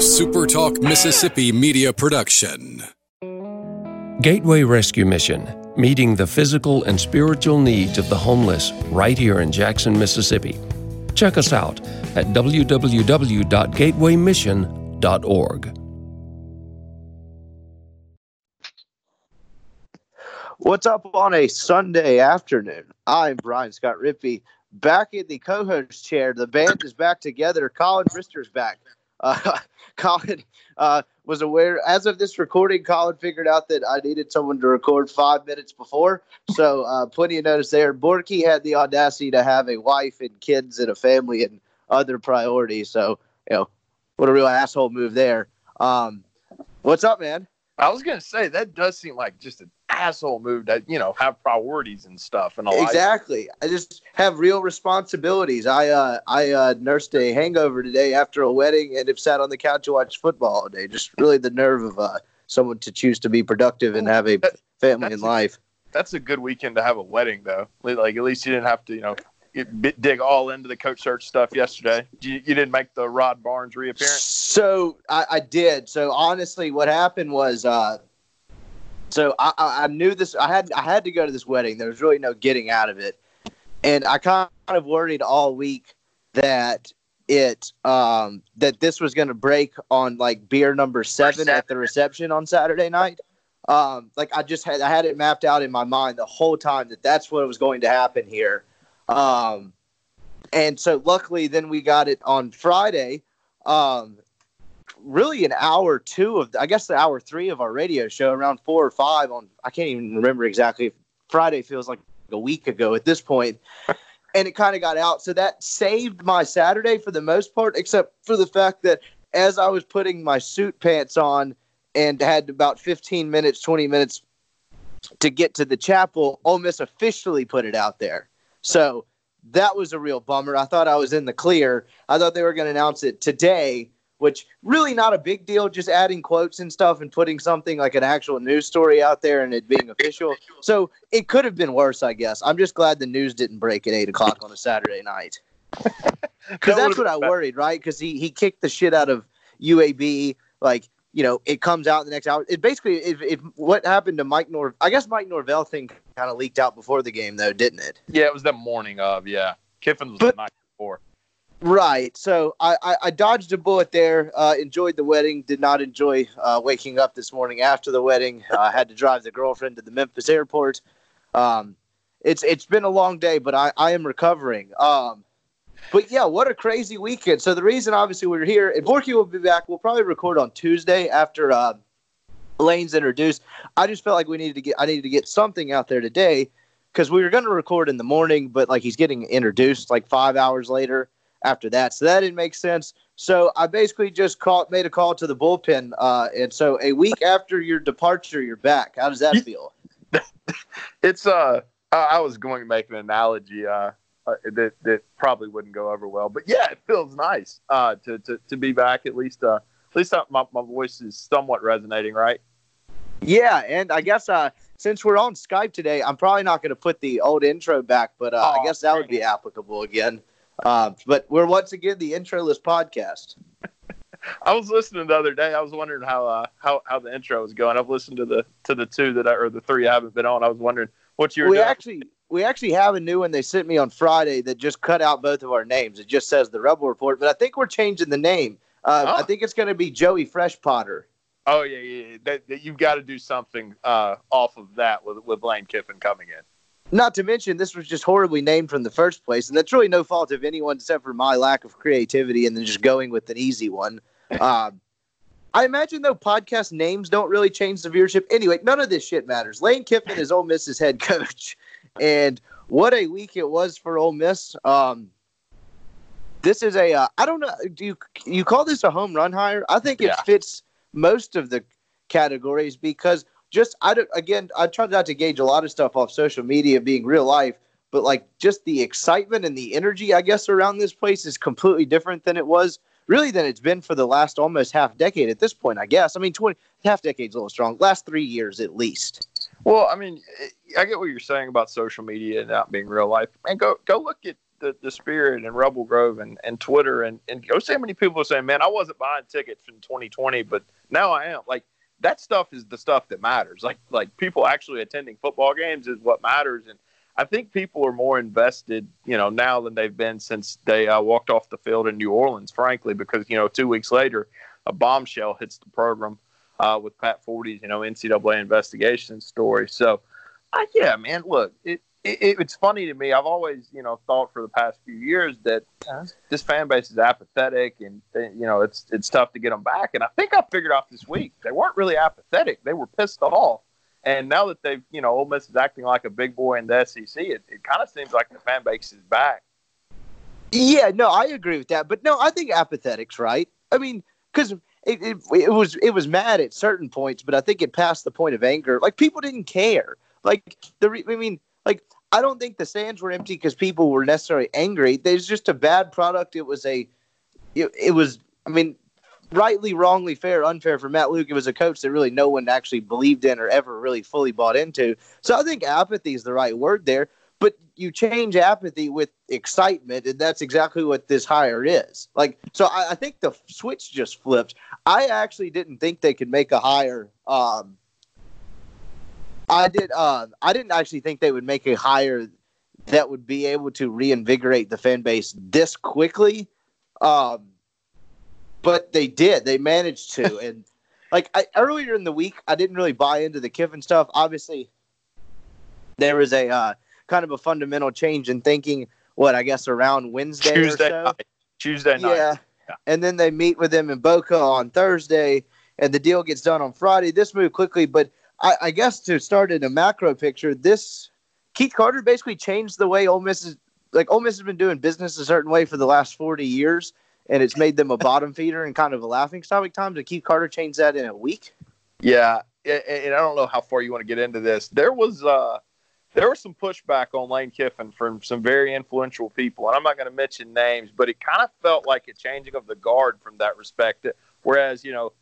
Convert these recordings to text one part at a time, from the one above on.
SuperTalk Mississippi media production. Gateway Rescue Mission, meeting the physical and spiritual needs of the homeless right here in Jackson, Mississippi. Check us out at www.gatewaymission.org. What's up on a Sunday afternoon? I'm Brian Scott Rippey, back in the co-host chair. The band is back together. Colin Brister's back. Uh, Colin uh, was aware, as of this recording, Colin figured out that I needed someone to record five minutes before. So, uh, plenty of notice there. Borky had the audacity to have a wife and kids and a family and other priorities. So, you know, what a real asshole move there. Um, what's up, man? I was gonna say that does seem like just an asshole move that you know have priorities and stuff and all. Exactly. I just have real responsibilities. I uh, I uh, nursed a hangover today after a wedding and have sat on the couch and watched football all day. Just really the nerve of uh, someone to choose to be productive and have a That- family and a- life. That's a good weekend to have a wedding though. Like at least you didn't have to you know dig all into the coach search stuff yesterday. You, you didn't make the Rod Barnes reappearance. So I, I did. So honestly, what happened was, uh, so I, I knew this. I had I had to go to this wedding. There was really no getting out of it, and I kind of worried all week that it um that this was going to break on like beer number seven at the reception on Saturday night. Um, like I just had I had it mapped out in my mind the whole time that that's what was going to happen here. Um, and so luckily, then we got it on Friday. Um, really an hour two of I guess the hour three of our radio show around four or five on I can't even remember exactly. Friday feels like a week ago at this point. And it kind of got out. So that saved my Saturday for the most part, except for the fact that as I was putting my suit pants on and had about 15 minutes, 20 minutes to get to the chapel, Ole Miss officially put it out there. So that was a real bummer. I thought I was in the clear. I thought they were going to announce it today, which really not a big deal. Just adding quotes and stuff and putting something like an actual news story out there and it being official. So it could have been worse, I guess. I'm just glad the news didn't break at eight o'clock on a Saturday night because that's what I worried, right? Because he he kicked the shit out of UAB. Like you know, it comes out in the next hour. It basically, if, if what happened to Mike Nor, I guess Mike Norvell thing kind of leaked out before the game, though, didn't it? Yeah, it was the morning of. Yeah, Kiffin was But- the night before. Right. So I, I, I dodged a bullet there. Uh, enjoyed the wedding. Did not enjoy uh, waking up this morning after the wedding. I uh, had to drive the girlfriend to the Memphis airport. Um, it's it's been a long day, but I, I am recovering. Um, but yeah, what a crazy weekend. So the reason, obviously, we're here, and Borky will be back. We'll probably record on Tuesday after uh, Lane's introduced. I just felt like we needed to get I needed to get something out there today because we were going to record in the morning, but like he's getting introduced like five hours later after that, so that didn't make sense. So I basically just called, made a call to the bullpen, uh, and so a week after your departure, you're back. How does that feel? It's uh, I I was going to make an analogy uh, uh that that probably wouldn't go over well, but yeah, it feels nice uh to to, to be back at least uh at least my my voice is somewhat resonating, right? Yeah, and I guess uh, since we're on Skype today, I'm probably not going to put the old intro back, but uh, I guess that would be applicable again. Uh, but we're once again the introless podcast. I was listening the other day. I was wondering how uh, how how the intro was going. I've listened to the to the two that I, or the three I haven't been on. I was wondering what you were We doing. actually we actually have a new one they sent me on Friday that just cut out both of our names. It just says the Rebel Report, but I think we're changing the name. Uh, Oh. I think it's going to be Joey Fresh Potter. oh yeah, yeah, yeah. That, that you've got to do something uh, off of that with with Lane Kiffin coming in. Not to mention, this was just horribly named from the first place, and that's really no fault of anyone except for my lack of creativity and then just going with an easy one. Um, I imagine though podcast names don't really change the viewership. Anyway, none of this shit matters. Lane Kiffin is Ole Miss's head coach, and what a week it was for Ole Miss. Um, this is a uh, I don't know. Do you you call this a home run hire? I think it Yeah. fits most of the categories because just I don't again I try not to gauge a lot of stuff off social media being real life, but like just the excitement and the energy I guess around this place is completely different than it was really than it's been for the last almost half decade at this point. I guess I mean twenty half decade's a little strong. Last three years at least. Well, I mean, I get what you're saying about social media and not being real life. And go go look at the, the spirit and Rebel Grove and, and Twitter and, and go see how many people are saying, man, I wasn't buying tickets in 2020, but now I am. Like that stuff is the stuff that matters. Like like people actually attending football games is what matters. And I think people are more invested, you know, now than they've been since they uh, walked off the field in New Orleans, frankly, because you know two weeks later a bombshell hits the program uh, with Pat Forde's, you know, NCAA investigation story. So, uh, yeah, man, look, it, it, it's funny to me. I've always, you know, thought for the past few years that uh, this fan base is apathetic, and you know, it's it's tough to get them back. And I think I figured out this week they weren't really apathetic; they were pissed off. And now that they've, you know, Ole Miss is acting like a big boy in the SEC, it, it kind of seems like the fan base is back. Yeah, no, I agree with that. But no, I think apathetic's right. I mean, because it, it, it was it was mad at certain points, but I think it passed the point of anger. Like people didn't care. Like the I mean, like I don't think the stands were empty because people were necessarily angry. There's just a bad product. It was a it, it was I mean, rightly, wrongly, fair, unfair for Matt Luke. It was a coach that really no one actually believed in or ever really fully bought into. So I think apathy is the right word there but you change apathy with excitement, and that's exactly what this hire is. Like, so I, I think the switch just flipped. I actually didn't think they could make a hire. Um, I did. Uh, I didn't actually think they would make a hire that would be able to reinvigorate the fan base this quickly. Um, but they did. They managed to, and like I, earlier in the week, I didn't really buy into the Kiffin stuff. Obviously, there was a uh, kind of a fundamental change in thinking. What I guess around Wednesday Tuesday so. night. Tuesday night. Yeah. yeah. And then they meet with him in Boca on Thursday, and the deal gets done on Friday. This moved quickly, but I, I guess to start in a macro picture, this Keith Carter basically changed the way Ole Miss is like Ole Miss has been doing business a certain way for the last forty years, and it's made them a bottom feeder and kind of a laughing stock at times. And Keith Carter changed that in a week. Yeah, and I don't know how far you want to get into this. There was uh there was some pushback on Lane Kiffin from some very influential people, and I'm not going to mention names, but it kind of felt like a changing of the guard from that respect. Whereas, you know,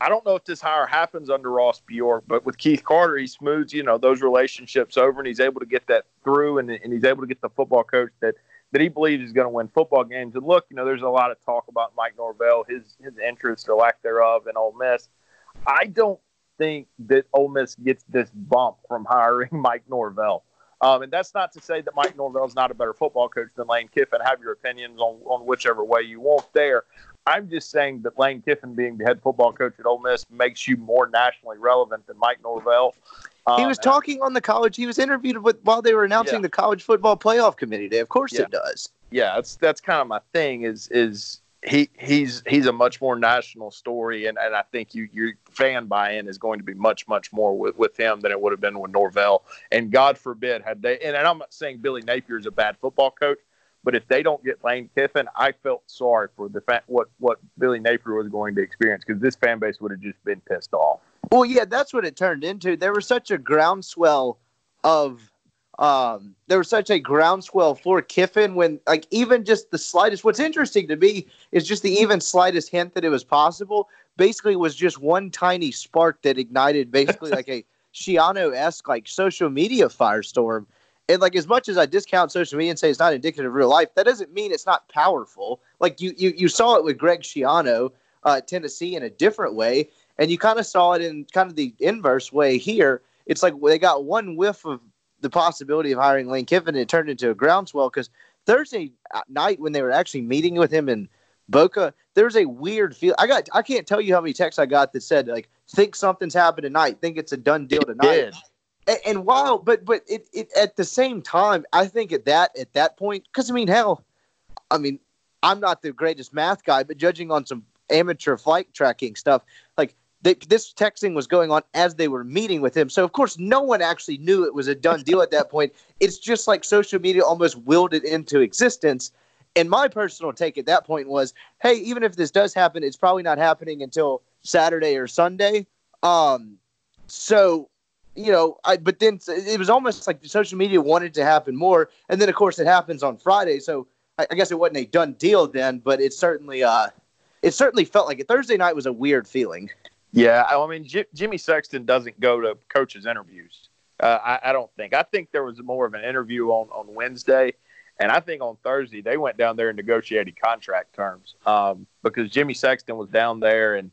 I don't know if this hire happens under Ross Bjork, but with Keith Carter, he smooths, you know, those relationships over, and he's able to get that through, and, and he's able to get the football coach that that he believes is going to win football games. And look, you know, there's a lot of talk about Mike Norvell, his his interest or lack thereof in Ole Miss. I don't think that Ole Miss gets this bump from hiring Mike Norvell. Um, and that's not to say that Mike Norvell is not a better football coach than Lane Kiffin. Have your opinions on, on whichever way you want there. I'm just saying that Lane Kiffin being the head football coach at Ole Miss makes you more nationally relevant than Mike Norvell. Um, he was talking on the college. He was interviewed with while they were announcing yeah. the college football playoff committee day. Of course, yeah. it does. Yeah, that's that's kind of my thing. Is is he he's he's a much more national story, and, and I think you your fan buy-in is going to be much much more with, with him than it would have been with Norvell. And God forbid had they and, and I'm not saying Billy Napier is a bad football coach, but if they don't get Lane Kiffin, I felt sorry for the fact what what Billy Napier was going to experience because this fan base would have just been pissed off. Well, yeah, that's what it turned into. There was such a groundswell of um, there was such a groundswell for Kiffin when, like, even just the slightest. What's interesting to me is just the even slightest hint that it was possible. Basically, was just one tiny spark that ignited basically like a Schiano esque like social media firestorm. And like, as much as I discount social media and say it's not indicative of real life, that doesn't mean it's not powerful. Like you, you, you saw it with Greg Schiano, uh, Tennessee, in a different way, and you kind of saw it in kind of the inverse way here. It's like they got one whiff of the possibility of hiring Lane Kiffin, and it turned into a groundswell because Thursday night when they were actually meeting with him in Boca, there was a weird feel. I got I can't tell you how many texts I got that said like think something's happened tonight, think it's a done deal tonight. And, and while but but it, it at the same time, I think at that at that point, because I mean hell, I mean I'm not the greatest math guy, but judging on some amateur flight tracking stuff, like this texting was going on as they were meeting with him. So of course, no one actually knew it was a done deal at that point. It's just like social media almost willed it into existence. And my personal take at that point was, hey, even if this does happen, it's probably not happening until Saturday or Sunday. Um, so you know, I but then it was almost like social media wanted to happen more, and then of course it happens on Friday. So I, I guess it wasn't a done deal then, but it certainly uh, it certainly felt like it. Thursday night was a weird feeling. Yeah, I mean, J- Jimmy Sexton doesn't go to coaches' interviews. Uh, I, I, don't think. I think there was more of an interview on, on Wednesday, And I think on Thursday they went down there and negotiated contract terms um, because Jimmy Sexton was down there. And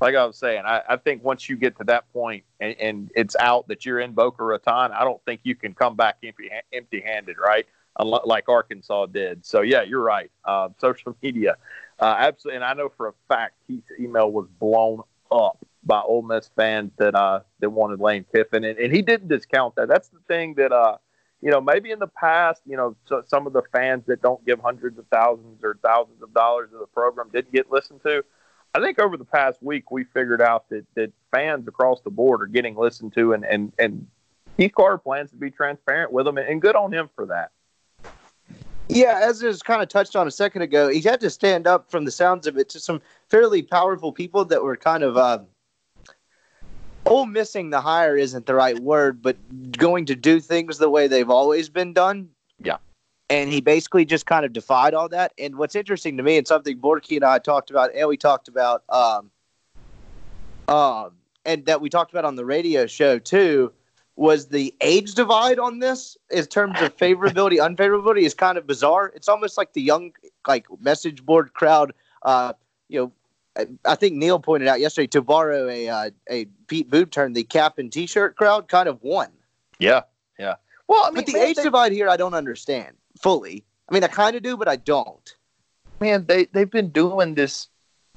like I was saying, I, I think once you get to that point and, and, it's out that you're in Boca Raton, I don't think you can come back empty empty handed, right? Like Arkansas did. So yeah, you're right. Uh, social media, uh, absolutely. And I know for a fact Keith's email was blown up by Ole Miss fans that uh, that wanted Lane Kiffin, and, and he didn't discount that. That's the thing that uh, you know, maybe in the past, you know, so, some of the fans that don't give hundreds of thousands or thousands of dollars to the program didn't get listened to. I think over the past week, we figured out that, that fans across the board are getting listened to, and, and, and Keith Carter plans to be transparent with them, and good on him for that. Yeah, as it was kind of touched on a second ago, he had to stand up from the sounds of it to some fairly powerful people that were kind of uh, oh, missing the hire isn't the right word, but going to do things the way they've always been done. Yeah. And he basically just kind of defied all that. And what's interesting to me, and something Borky and I talked about, and we talked about, um, um, and that we talked about on the radio show too, was the age divide on this in terms of favorability, unfavorability is kind of bizarre. It's almost like the young, like message board crowd, uh, you know, I think Neil pointed out yesterday to borrow a uh, a Pete Boone term, the cap and t-shirt crowd kind of won. Yeah, yeah. Well, I mean, but the age they, divide here, I don't understand fully. I mean, I kind of do, but I don't. Man, they they've been doing this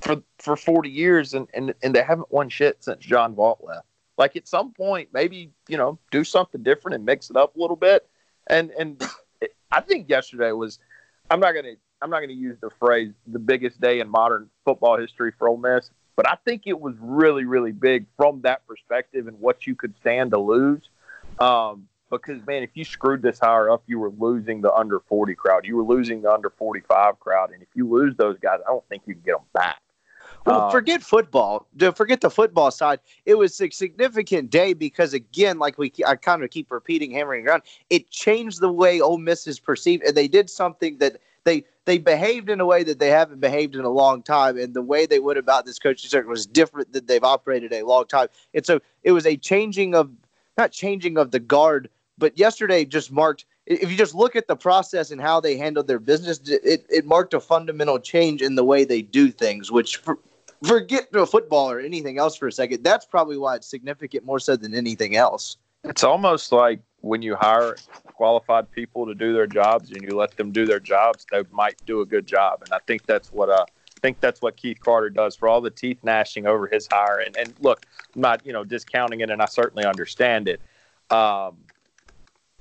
for for forty years, and and and they haven't won shit since John Vaught left. Like at some point, maybe you know, do something different and mix it up a little bit. And and it, I think yesterday was. I'm not gonna I'm not to use the phrase the biggest day in modern football history for Ole Miss, but I think it was really, really big from that perspective and what you could stand to lose. Um, because man, if you screwed this hire up, you were losing the under 40 crowd. You were losing the under 45 crowd, and if you lose those guys, I don't think you can get them back. Well, um, forget football. Forget the football side. It was a significant day because, again, like we, I kind of keep repeating, hammering around. It changed the way Ole Miss is perceived, and they did something that they they behaved in a way that they haven't behaved in a long time, and the way they went about this coaching circuit was different than they've operated a long time. And so it was a changing of not changing of the guard, but yesterday just marked. If you just look at the process and how they handled their business, it, it marked a fundamental change in the way they do things, which for, forget a football or anything else for a second. That's probably why it's significant more so than anything else. It's almost like when you hire qualified people to do their jobs and you let them do their jobs, they might do a good job. And I think that's what uh, I think that's what Keith Carter does for all the teeth gnashing over his hire. And, and look, I'm not you know discounting it, and I certainly understand it. Um,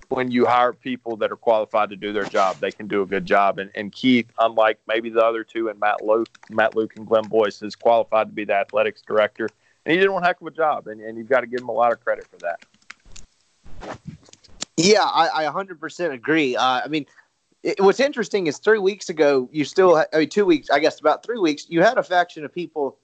when you hire people that are qualified to do their job, they can do a good job. And, and Keith, unlike maybe the other two, and Matt Luke, Matt Luke and Glenn Boyce, is qualified to be the athletics director, and he did one heck of a job. And, and you've got to give him a lot of credit for that. Yeah, I, I 100% agree. Uh, I mean, it, what's interesting is three weeks ago, you still, I mean, two weeks, I guess about three weeks, you had a faction of people,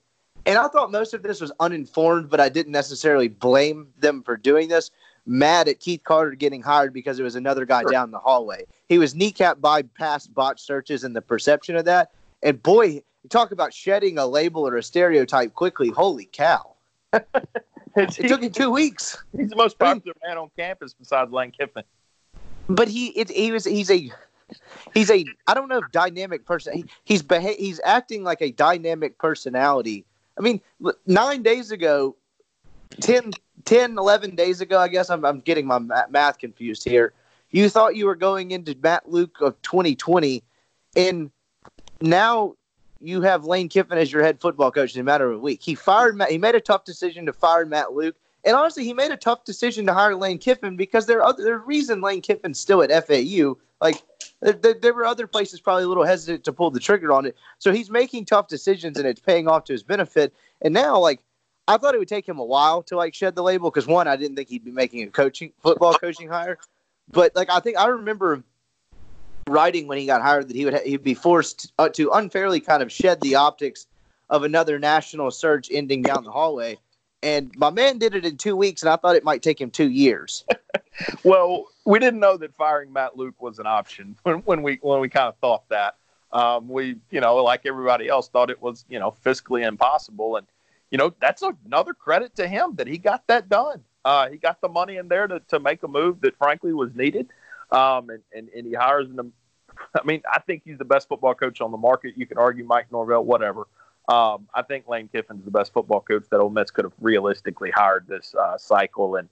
and I thought most of this was uninformed, but I didn't necessarily blame them for doing this. Mad at Keith Carter getting hired because it was another guy sure. down the hallway. He was kneecapped by past botch searches and the perception of that. And boy, talk about shedding a label or a stereotype quickly. Holy cow. it took him two weeks. He's the most popular I mean, man on campus besides Lane Kiffin. But he it, he was he's a he's a I don't know if dynamic person. He, he's beha- he's acting like a dynamic personality. I mean, nine days ago, 10, 10 11 days ago, I guess I'm, I'm getting my math confused here. You thought you were going into Matt Luke of 2020, and now you have Lane Kiffin as your head football coach in a matter of a week. He fired Matt, he made a tough decision to fire Matt Luke. And honestly, he made a tough decision to hire Lane Kiffin because there are other there's reason Lane Kiffin's still at FAU. Like there, there, were other places probably a little hesitant to pull the trigger on it. So he's making tough decisions and it's paying off to his benefit. And now, like I thought it would take him a while to like shed the label because one, I didn't think he'd be making a coaching football coaching hire. But like I think I remember writing when he got hired that he would he'd be forced uh, to unfairly kind of shed the optics of another national search ending down the hallway. And my man did it in two weeks, and I thought it might take him two years. well, we didn't know that firing Matt Luke was an option when, when we when we kind of thought that. Um, we, you know, like everybody else, thought it was, you know, fiscally impossible. And, you know, that's another credit to him that he got that done. Uh, he got the money in there to, to make a move that frankly was needed um, and, and, and he hires an I mean, I think he's the best football coach on the market. You can argue Mike Norvell, whatever. Um, I think Lane Kiffin's the best football coach that Ole Miss could have realistically hired this uh, cycle. And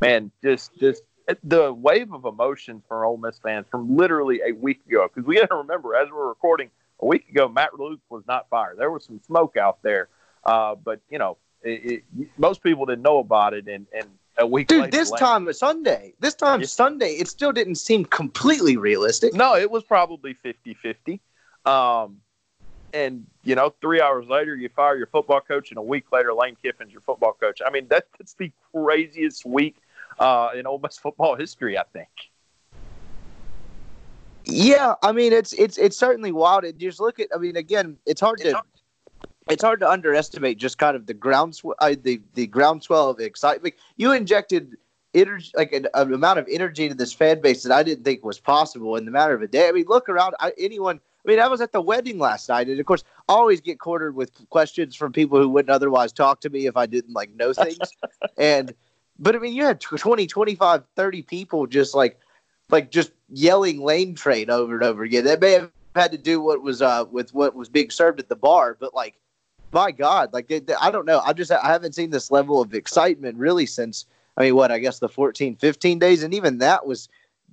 man, just just the wave of emotion for Ole Miss fans from literally a week ago. Because we got to remember, as we're recording a week ago, Matt Luke was not fired. There was some smoke out there, uh, but you know, it, it, most people didn't know about it, and and a week. Dude, later, this Lane- time Sunday, this time Yeah. Sunday, it still didn't seem completely realistic. No, it was probably 50 50. Um, and, you know, three hours later, you fire your football coach, and a week later, Lane Kiffin's your football coach. I mean, that, that's the craziest week uh, in Ole Miss football history, I think. Yeah, I mean it's it's it's certainly wild. And just look at, I mean, again, it's hard to it's hard to underestimate just kind of the groundswell, uh, the the groundswell of excitement. You injected energy, like an, an amount of energy to this fan base that I didn't think was possible in the matter of a day. I mean, look around. I, anyone. I mean, I was at the wedding last night, and of course, I always get quartered with questions from people who wouldn't otherwise talk to me if I didn't like know things. and, but I mean, you had 20, 25, 30 people just like, like just yelling lane train over and over again. That may have had to do what was uh with what was being served at the bar, but like, my God, like they, they- I don't know. I just I haven't seen this level of excitement really since I mean, what I guess the 14, 15 days, and even that was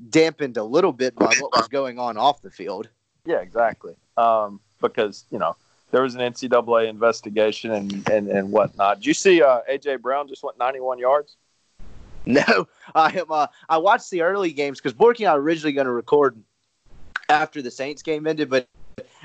dampened a little bit by what was going on off the field. Yeah, exactly. Um, because, you know, there was an NCAA investigation and, and, and whatnot. Did you see uh, A.J. Brown just went 91 yards? No, I am. Uh, I watched the early games because Borky and I were originally going to record after the Saints game ended, but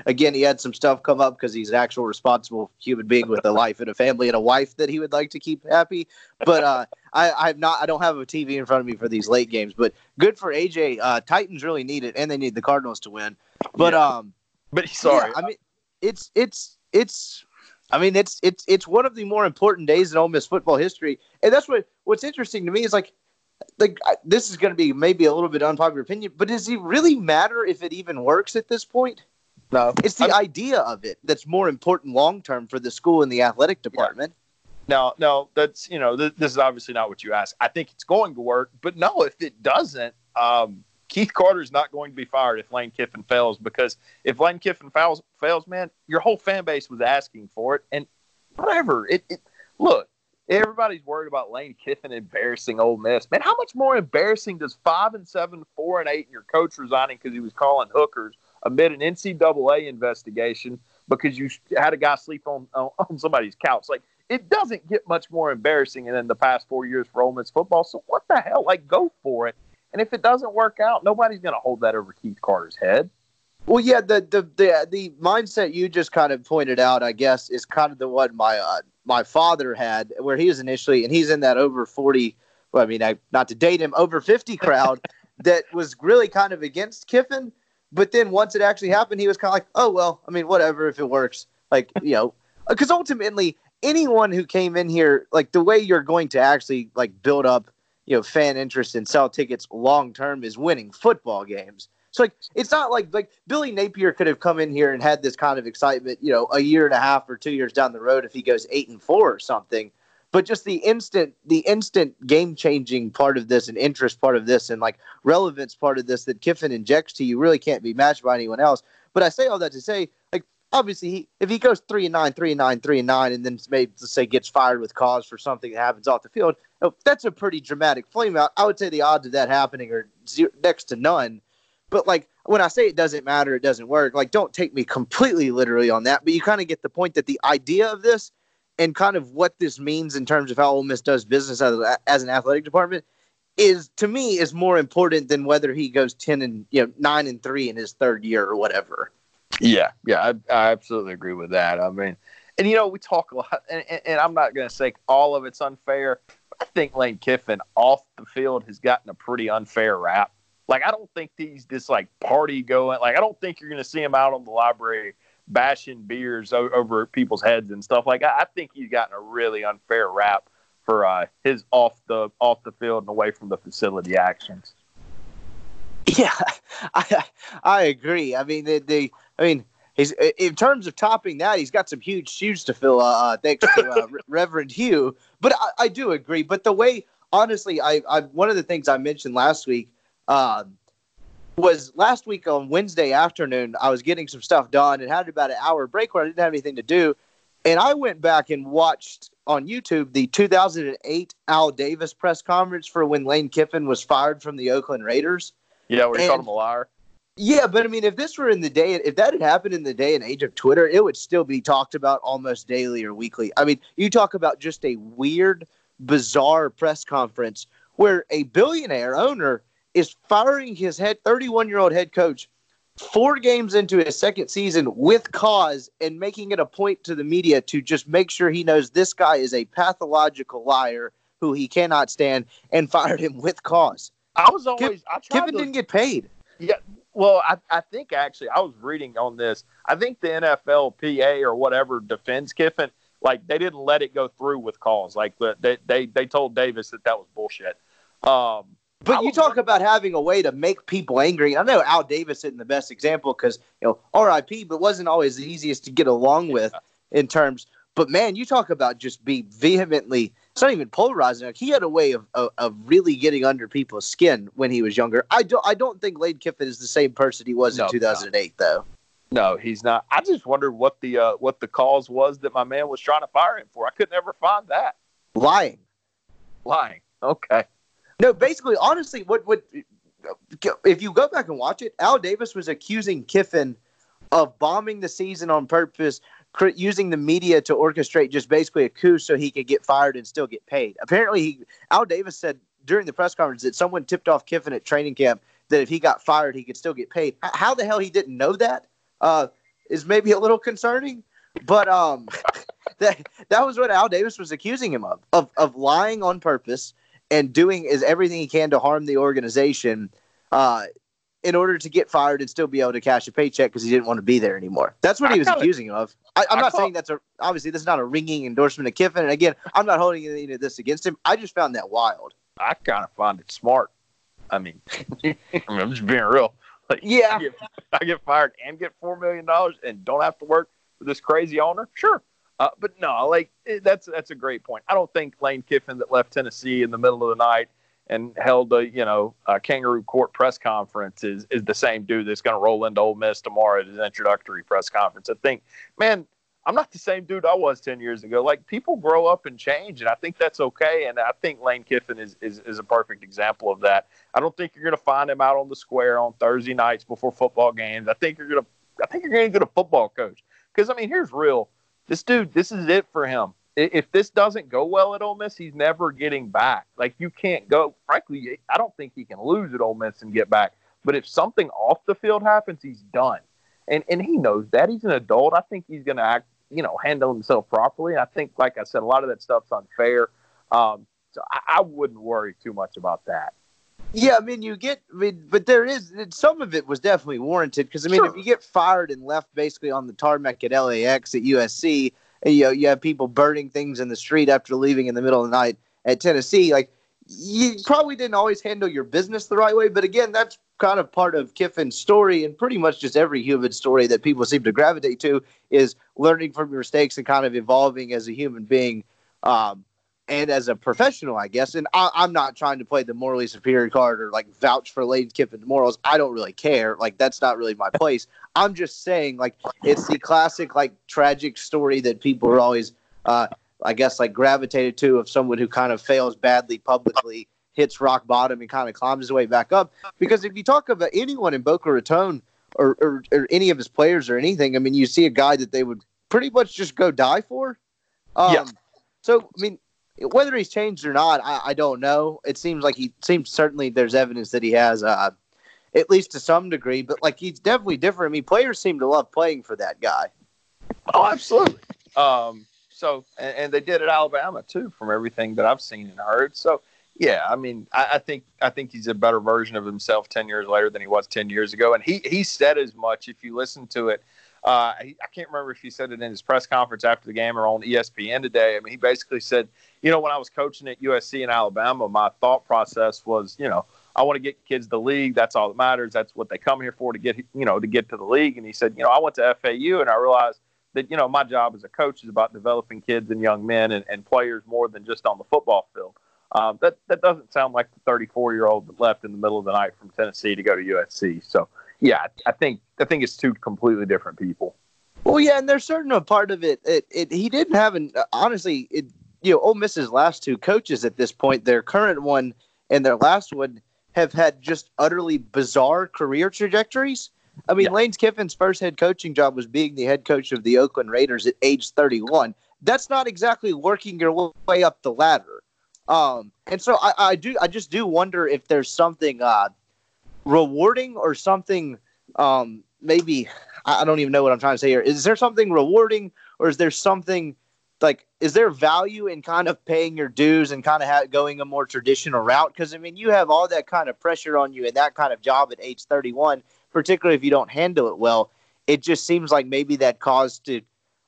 again, he had some stuff come up because he's an actual responsible human being with a life and a family and a wife that he would like to keep happy. But uh, I, I'm not. I don't have a TV in front of me for these late games. But good for AJ. Uh, Titans really need it, and they need the Cardinals to win. But Yeah. um, But sorry. yeah, I mean, it's it's it's. I mean, it's it's it's one of the more important days in Ole Miss football history, and that's what what's interesting to me is like, like I, this is going to be maybe a little bit unpopular opinion, but does it really matter if it even works at this point? No. It's the I- idea of it that's more important long term for the school and the athletic department. No, no, that's you know, th- this is obviously not what you asked. I think it's going to work, but no, if it doesn't, um, Keith Carter is not going to be fired if Lane Kiffin fails because if Lane Kiffin fails, fails, man, your whole fan base was asking for it, and whatever. It, it look, everybody's worried about Lane Kiffin embarrassing Ole Miss, man. How much more embarrassing does five and seven, four and eight, and your coach resigning because he was calling hookers amid an NCAA investigation because you had a guy sleep on on, on somebody's couch, like it doesn't get much more embarrassing than the past four years for Ole Miss football. So what the hell? Like, go for it. And if it doesn't work out, nobody's going to hold that over Keith Carter's head. Well, yeah, the, the the the mindset you just kind of pointed out, I guess, is kind of the one my uh, my father had, where he was initially, and he's in that over forty. Well, I mean, I, not to date him, over fifty crowd that was really kind of against Kiffin. But then once it actually happened, he was kind of like, oh well, I mean, whatever if it works. Like you know, because ultimately, anyone who came in here, like the way you're going to actually like build up, you know, fan interest and sell tickets long term is winning football games. So like it's not like like Billy Napier could have come in here and had this kind of excitement, you know, a year and a half or two years down the road if he goes eight and four or something. But just the instant the instant game changing part of this and interest part of this and like relevance part of this that Kiffin injects to you really can't be matched by anyone else. But I say all that to say, like obviously he, if he goes three and nine, three and nine, three and nine, and then maybe let's say gets fired with cause for something that happens off the field, oh, that's a pretty dramatic flame out. I would say the odds of that happening are zero, next to none. But like when I say it doesn't matter, it doesn't work. Like don't take me completely literally on that, but you kind of get the point that the idea of this and kind of what this means in terms of how Ole Miss does business as, as an athletic department is to me is more important than whether he goes ten and you know nine and three in his third year or whatever. Yeah, yeah, I, I absolutely agree with that. I mean, and you know, we talk a lot, and, and, and I'm not going to say all of it's unfair. But I think Lane Kiffin off the field has gotten a pretty unfair rap. Like, I don't think he's this like party going. Like, I don't think you're going to see him out on the library bashing beers o- over people's heads and stuff. Like, I, I think he's gotten a really unfair rap for uh, his off the off the field and away from the facility actions. Yeah, I I agree. I mean, the, the I mean, he's in terms of topping that, he's got some huge shoes to fill. Uh, uh, thanks to uh, Reverend Hugh. But I, I do agree. But the way, honestly, I, I one of the things I mentioned last week, um, was last week on Wednesday afternoon. I was getting some stuff done and had about an hour break where I didn't have anything to do, and I went back and watched on YouTube the 2008 Al Davis press conference for when Lane Kiffin was fired from the Oakland Raiders. Yeah, where he called him a liar. Yeah, but I mean, if this were in the day, if that had happened in the day and age of Twitter, it would still be talked about almost daily or weekly. I mean, you talk about just a weird, bizarre press conference where a billionaire owner is firing his head 31 year old head coach four games into his second season with cause and making it a point to the media to just make sure he knows this guy is a pathological liar who he cannot stand and fired him with cause. I was always I tried Kiffin to, didn't get paid. Yeah, well, I, I think actually I was reading on this. I think the NFLPA or whatever defends Kiffin. Like they didn't let it go through with calls. Like they they they told Davis that that was bullshit. Um, But you talk about having a way to make people angry. I know Al Davis isn't the best example because you know R.I.P. but wasn't always the easiest to get along with in terms. But man, you talk about just be vehemently. It's not even polarizing. Like, he had a way of, of of really getting under people's skin when he was younger. I don't. I don't think Lane Kiffin is the same person he was No, in 2008, though. no, he's not. I just wondered what the uh, what the cause was that my man was trying to fire him for. I could never find that. Lying. Lying. Okay. No, basically, honestly, what what if you go back and watch it? Al Davis was accusing Kiffin of bombing the season on purpose, cr- using the media to orchestrate just basically a coup so he could get fired and still get paid. Apparently, he Al Davis said during the press conference that someone tipped off Kiffin at training camp that if he got fired, he could still get paid. How the hell he didn't know that uh, is maybe a little concerning. But um, that that was what Al Davis was accusing him of of of lying on purpose and doing is everything he can to harm the organization uh, in order to get fired and still be able to cash a paycheck because he didn't want to be there anymore. That's what I he was accusing him of. I, I'm I not call- saying that's a obviously this is not a ringing endorsement of Kiffin. And again, I'm not holding any of this against him. I just found that wild. I kind of find it smart. I mean, I I'm just being real. Like, Yeah. I get, I get fired and get four million dollars and don't have to work for this crazy owner. Sure, uh, but no, like eh, that's that's a great point. I don't think Lane Kiffin that left Tennessee in the middle of the night and held a you know a kangaroo court press conference is is the same dude that's going to roll into Ole Miss tomorrow at his introductory press conference. I think, man, I'm not the same dude I was 10 years ago. Like people grow up and change, and I think that's okay. And I think Lane Kiffin is, is, is a perfect example of that. I don't think you're going to find him out on the square on Thursday nights before football games. I think you're going to, I think you're going to get a football coach. Because I mean, here's real. This dude, this is it for him. If this doesn't go well at Ole Miss, he's never getting back. Like you can't go. Frankly, I don't think he can lose at Ole Miss and get back. But if something off the field happens, he's done. And and he knows that he's an adult. I think he's going to act, you know, handle himself properly. I think, like I said, a lot of that stuff's unfair. Um, so I, I wouldn't worry too much about that. Yeah, I mean, you get, I mean, but there is some of it was definitely warranted because I mean, Sure. if you get fired and left basically on the tarmac at LAX at USC, and you know, you have people burning things in the street after leaving in the middle of the night at Tennessee, like you probably didn't always handle your business the right way. But again, that's kind of part of Kiffin's story, and pretty much just every human story that people seem to gravitate to is learning from your mistakes and kind of evolving as a human being. Um, and as a professional, I guess. And I, I'm not trying to play the morally superior card or like vouch for Lane Kiffin's morals. I don't really care. Like that's not really my place. I'm just saying, like it's the classic, like tragic story that people are always, uh, I guess, like gravitated to of someone who kind of fails badly publicly, hits rock bottom, and kind of climbs his way back up. Because if you talk about anyone in Boca Raton or, or, or any of his players or anything, I mean, you see a guy that they would pretty much just go die for. Um, Yeah. So I mean, whether he's changed or not, I, I don't know. It seems like he seems certainly there's evidence that he has, uh, at least to some degree. But like he's definitely different. I mean, players seem to love playing for that guy. Oh, absolutely. Um, so, and, and they did at Alabama too, from everything that I've seen and heard. So, yeah, I mean, I, I think I think he's a better version of himself ten years later than he was ten years ago, and he he said as much. If you listen to it, uh, he, I can't remember if he said it in his press conference after the game or on ESPN today. I mean, he basically said, you know, when I was coaching at USC in Alabama, my thought process was, you know, I want to get kids the league. That's all that matters. That's what they come here for to get, you know, to get to the league. And he said, you know, I went to FAU and I realized that, you know, my job as a coach is about developing kids and young men and, and players more than just on the football field. Um, that that doesn't sound like the 34 year old that left in the middle of the night from Tennessee to go to USC. So yeah, I think I think it's two completely different people. Well, yeah, and there's certain a part of it. It, it he didn't have an honestly. It you know, Ole Miss's last two coaches at this point, their current one and their last one have had just utterly bizarre career trajectories. I mean, yeah. Lane Kiffin's first head coaching job was being the head coach of the Oakland Raiders at age 31. That's not exactly working your way up the ladder. Um, and so I, I do, I just do wonder if there's something uh, rewarding or something um, maybe I don't even know what I'm trying to say here. Is there something rewarding or is there something like is there value in kind of paying your dues and kind of ha- going a more traditional route? Because I mean, you have all that kind of pressure on you and that kind of job at age 31, particularly if you don't handle it well. It just seems like maybe that caused to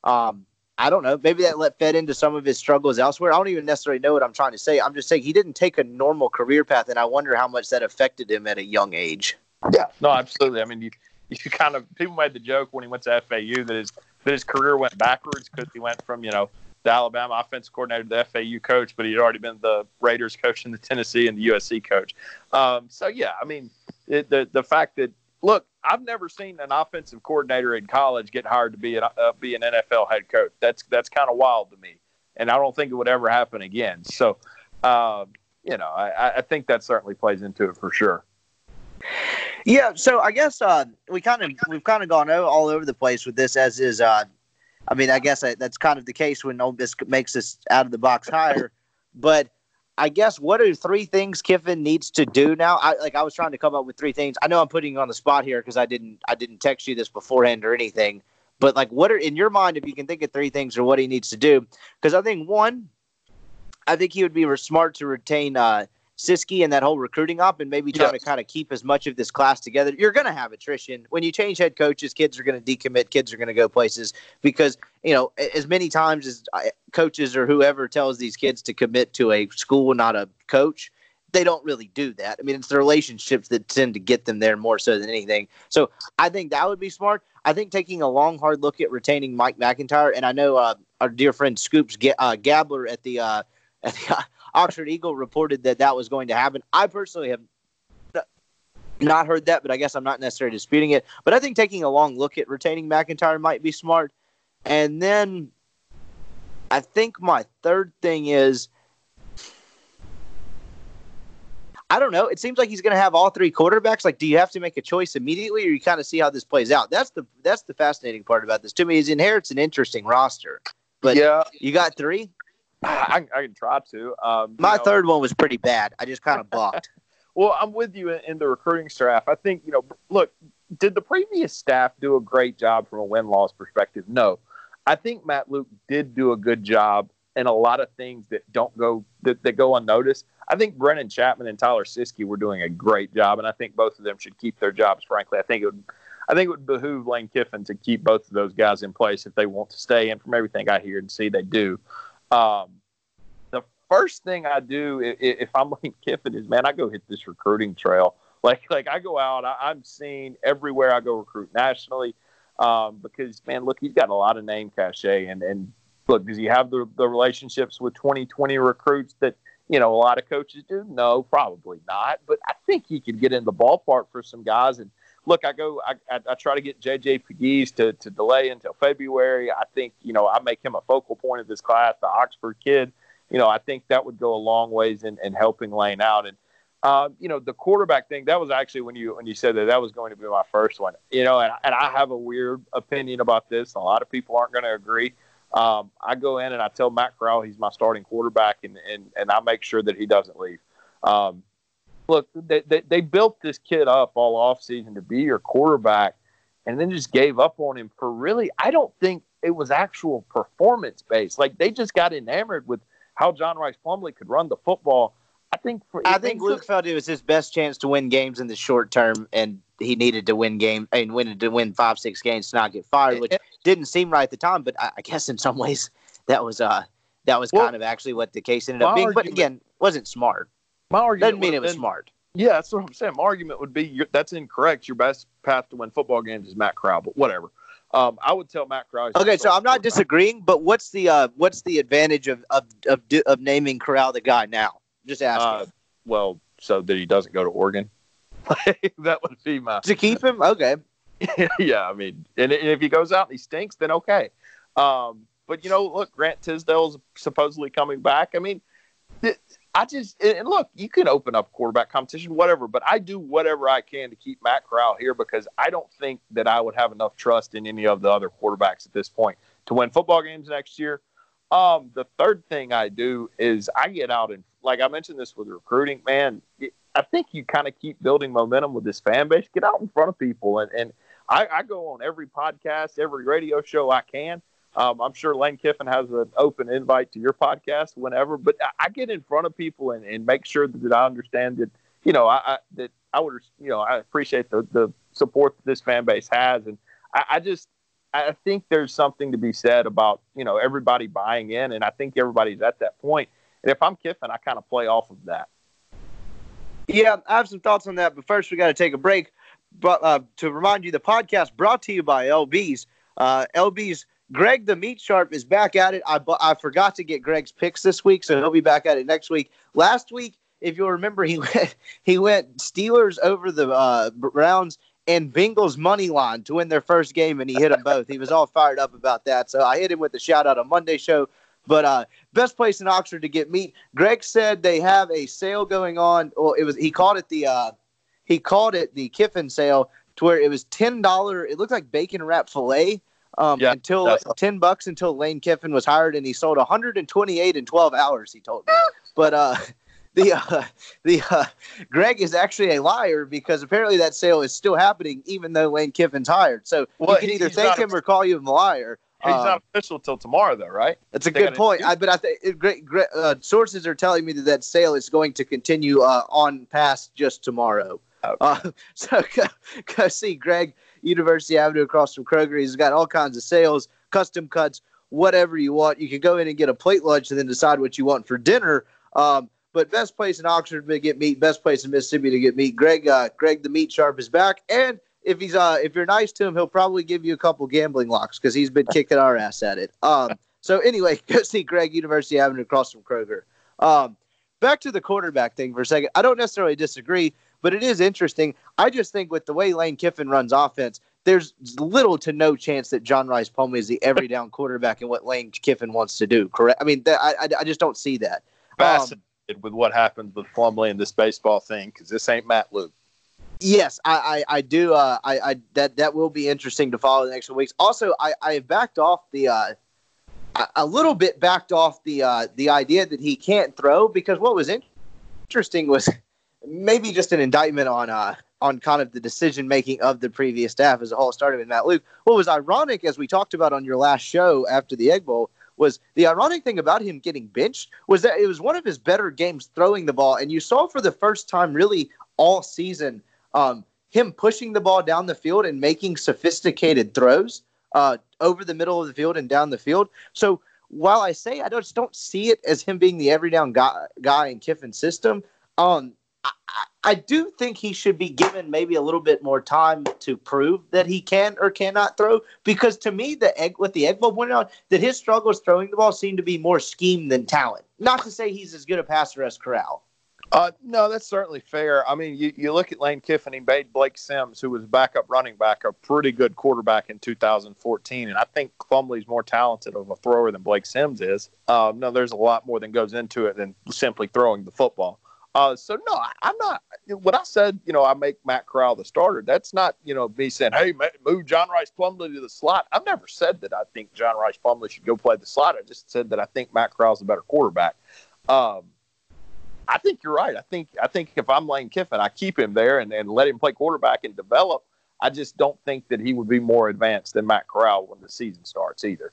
um, I don't know. Maybe that let fed into some of his struggles elsewhere. I don't even necessarily know what I'm trying to say. I'm just saying he didn't take a normal career path, and I wonder how much that affected him at a young age. Yeah, no, absolutely. I mean, you you kind of people made the joke when he went to FAU that his that his career went backwards because he went from you know the Alabama offensive coordinator to the FAU coach, but he'd already been the Raiders coach and the Tennessee and the USC coach. Um, so yeah, I mean, it, the the fact that look, I've never seen an offensive coordinator in college get hired to be an uh, be an NFL head coach. That's that's kind of wild to me, and I don't think it would ever happen again. So, uh, you know, I, I think that certainly plays into it for sure. Yeah, so I guess uh, we kind of we've kind of gone all over the place with this, as is. Uh, I mean, I guess that's kind of the case when Ole Miss makes this out of the box hire, but I guess what are three things Kiffin needs to do now? I like I was trying to come up with three things. I know I'm putting you on the spot here because I didn't I didn't text you this beforehand or anything. But like what are in your mind if you can think of three things or what he needs to do? Because I think one, I think he would be smart to retain uh, Siskey and that whole recruiting up and maybe trying to kind of keep as much of this class together. You're going to have attrition. When you change head coaches, kids are going to decommit, kids are going to go places because, you know, as many times as uh, coaches or whoever tells these kids to commit to a school, not a coach, they don't really do that. I mean, it's the relationships that tend to get them there more so than anything. So I think that would be smart. I think taking a long, hard look at retaining Mike McIntyre, and I know uh, our dear friend Scoops uh, Gabler at the uh, at the Oxford Eagle reported that that was going to happen. I personally have not heard that, but I guess I'm not necessarily disputing it. But I think taking a long look at retaining McIntyre might be smart. And then I think my third thing is I don't know. It seems like he's going to have all three quarterbacks. Like, do you have to make a choice immediately, or you kind of see how this plays out? That's the that's the fascinating part about this. To me, he inherits an interesting roster, but yeah, you got three. I, I can try to. Um, My know, third one was pretty bad. I just kind of balked. well, I'm with you in, in, the recruiting staff. I think you know. Look, did the previous staff do a great job from a win loss perspective? No. I think Matt Luke did do a good job in a lot of things that don't go that, that go unnoticed. I think Brennan Chapman and Tyler Siskey were doing a great job, and I think both of them should keep their jobs. Frankly, I think it would. I think it would behoove Lane Kiffin to keep both of those guys in place if they want to stay. And from everything I hear and see, they do. Um, the first thing I do if, if I'm Lane Kiffin is, man, I go hit this recruiting trail. Like, like I go out, I, am seen everywhere I go recruit nationally. Um, because man, look, he's got a lot of name cachet, and and look, does he have the the relationships with 2020 recruits that you know a lot of coaches do? No, probably not. But I think he could get in the ballpark for some guys. And look, I go, I, I, I try to get JJ Pegues to to delay until February. I think you know I make him a focal point of this class, the Oxford kid you know, I think that would go a long ways in, in helping Lane out. And uh, you know, the quarterback thing that was actually when you when you said that that was going to be my first one. You know, and, and I have a weird opinion about this. A lot of people aren't going to agree. Um, I go in and I tell Matt Corral he's my starting quarterback, and and, and I make sure that he doesn't leave. Um, look, they, they, they built this kid up all offseason to be your quarterback, and then just gave up on him for really. I don't think it was actual performance based. Like they just got enamored with how John Rice Plumlee could run the football. I think for, I think Luke felt it was his best chance to win games in the short term, and he needed to win game and win to win five six games to not get fired, which didn't seem right at the time. But I, I guess in some ways that was uh that was well, kind of actually what the case ended up being. But again, wasn't smart. My argument doesn't mean it was been, smart. Yeah, that's what I'm saying. My argument would be that's incorrect. Your best path to win football games is Matt Corral, but whatever. Um, I would tell Matt Corral. Okay, so I'm not disagreeing, but what's the uh, what's the advantage of of of, of naming Corral the guy now? Just asking. Uh, well, so that he doesn't go to Oregon. that would be my to keep him. Okay. yeah, I mean, and, and if he goes out and he stinks, then okay. Um, but you know, look, Grant Tisdale's supposedly coming back. I mean, I just and look, you can open up quarterback competition, whatever. But I do whatever I can to keep Matt Corral here because I don't think that I would have enough trust in any of the other quarterbacks at this point to win football games next year. Um, the third thing I do is I get out and like I mentioned this with recruiting, man. I think you kind of keep building momentum with this fan base. Get out in front of people, and and I, I go on every podcast, every radio show I can um, I'm sure Lane Kiffin has an open invite to your podcast whenever, but I, get in front of people and, and make sure that, that I understand that, you know, I, I, that I would, you know, I appreciate the, the support that this fan base has. And I, I just, I think there's something to be said about, you know, everybody buying in. And I think everybody's at that point. And if I'm Kiffin, I kind of play off of that. Yeah, I have some thoughts on that, but first we got to take a break. But uh, to remind you, the podcast brought to you by LB's. Uh, LB's Greg the Meat Sharp is back at it. I I forgot to get Greg's picks this week, so he'll be back at it next week. Last week, if you'll remember, he went he went Steelers over the uh, Browns and Bengals money line to win their first game, and he hit them both. He was all fired up about that. So I hit him with the shout out on Monday show. But uh, best place in Oxford to get meat. Greg said they have a sale going on. Well, it was he called it the uh, he called it the Kiffin sale, to where it was ten dollar. It looked like bacon wrap fillet um, yeah, until ten bucks until Lane Kiffin was hired, and he sold 128 in 12 hours. He told me, but uh, the uh, the uh, Greg is actually a liar because apparently that sale is still happening even though Lane Kiffin's hired. So well, you can either thank him or call you a liar. He's um, not official till tomorrow, though, right? That's a they good point. I, but I think great, great uh, sources are telling me that that sale is going to continue uh, on past just tomorrow. Okay. Uh, so go, go see Greg University Avenue across from Kroger. He's got all kinds of sales, custom cuts, whatever you want. You can go in and get a plate lunch and then decide what you want for dinner. Um, but best place in Oxford to get meat, best place in Mississippi to get meat. Greg, uh, Greg the Meat Sharp is back, and if he's uh, if you're nice to him, he'll probably give you a couple gambling locks because he's been kicking our ass at it. Um, so anyway, go see Greg University Avenue across from Kroger. Um, back to the quarterback thing for a second. I don't necessarily disagree but it is interesting. I just think with the way Lane Kiffin runs offense, there's little to no chance that John Rice Plumlee is the every down quarterback in what Lane Kiffin wants to do. Correct? I mean, th- I, I just don't see that. Fascinated um, with what happens with Plumlee and this baseball thing because this ain't Matt Luke. Yes, I, I, I do. Uh, I, I that that will be interesting to follow the next few weeks. Also, I, I backed off the uh, a little bit backed off the uh, the idea that he can't throw because what was interesting was maybe just an indictment on uh on kind of the decision making of the previous staff as a whole, started with Matt Luke. What was ironic, as we talked about on your last show after the Egg Bowl, was the ironic thing about him getting benched was that it was one of his better games throwing the ball, and you saw for the first time really all season um, him pushing the ball down the field and making sophisticated throws uh, over the middle of the field and down the field. So while I say I just don't see it as him being the every down guy, guy in Kiffin's system, um, I, I do think he should be given maybe a little bit more time to prove that he can or cannot throw. Because to me, the egg what the egg bowl pointed out that his struggles throwing the ball seem to be more scheme than talent. Not to say he's as good a passer as Corral. Uh, no, that's certainly fair. I mean, you, you look at Lane Kiffin, he made Blake Sims, who was backup running back, a pretty good quarterback in 2014. And I think Plumlee's more talented of a thrower than Blake Sims is. Uh, no, there's a lot more than goes into it than simply throwing the football. Uh, so no, I'm not. When I said, you know, I make Matt Corral the starter, that's not, you know, me saying, hey, move John Rice Plumlee to the slot. I've never said that I think John Rice Plumlee should go play the slot. I just said that I think Matt Corral's a better quarterback. Um, I think you're right. I think I think if I'm Lane Kiffin, I keep him there and, and let him play quarterback and develop. I just don't think that he would be more advanced than Matt Corral when the season starts either.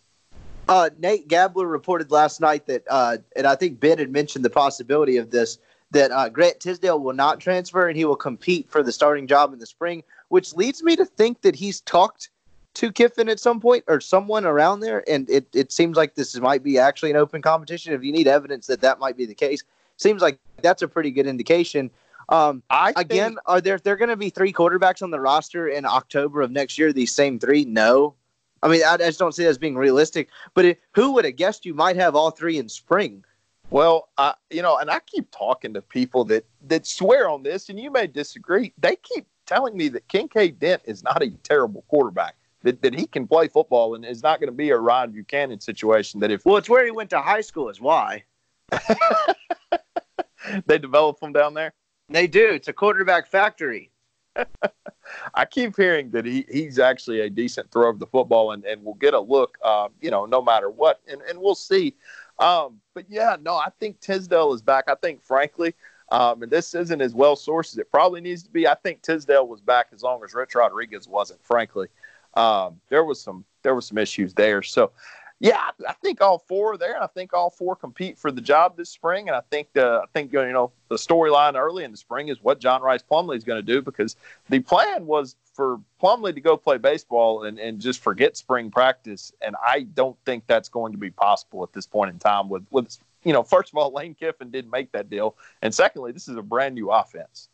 Uh, Nate Gabler reported last night that, uh, and I think Ben had mentioned the possibility of this that uh, Grant Tisdale will not transfer and he will compete for the starting job in the spring, which leads me to think that he's talked to Kiffin at some point or someone around there. And it, it seems like this might be actually an open competition. If you need evidence that that might be the case, seems like that's a pretty good indication. Um, I again, think, are there there going to be three quarterbacks on the roster in October of next year? These same three? No. I mean, I, I just don't see that as being realistic. But it, who would have guessed you might have all three in spring? Well, I, you know, and I keep talking to people that that swear on this, and you may disagree. They keep telling me that Kinkead Dent is not a terrible quarterback. That, that he can play football and is not going to be a Ryan Buchanan situation. That if well, it's where he went to high school, is why they develop him down there. They do. It's a quarterback factory. I keep hearing that he, he's actually a decent thrower of the football and, and will get a look, uh, you know, no matter what. And, and we'll see. Um, but yeah, no, I think Tisdale is back. I think, frankly, um, and this isn't as well sourced as it probably needs to be. I think Tisdale was back as long as Rich Rodriguez wasn't. Frankly, um, there was some there was some issues there. So yeah, I think all four are there. And I think all four compete for the job this spring, and I think the I think you know the storyline early in the spring is what John Rice Plumlee is going to do because the plan was for Plumlee to go play baseball and, and just forget spring practice, and I don't think that's going to be possible at this point in time. With with you know, first of all, Lane Kiffin didn't make that deal, and secondly, this is a brand new offense.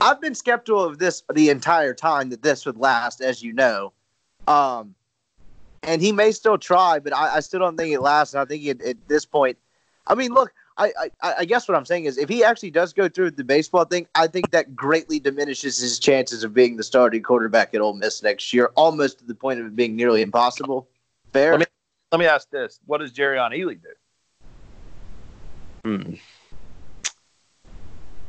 I've been skeptical of this the entire time that this would last, as you know. Um, and he may still try, but I, I still don't think it lasts. And I think it, at this point, I mean, look, I, I, I guess what I'm saying is if he actually does go through the baseball thing, I think that greatly diminishes his chances of being the starting quarterback at Ole Miss next year, almost to the point of it being nearly impossible. Fair. Let me, let me ask this: What does Jerrion Ealy do? Hmm.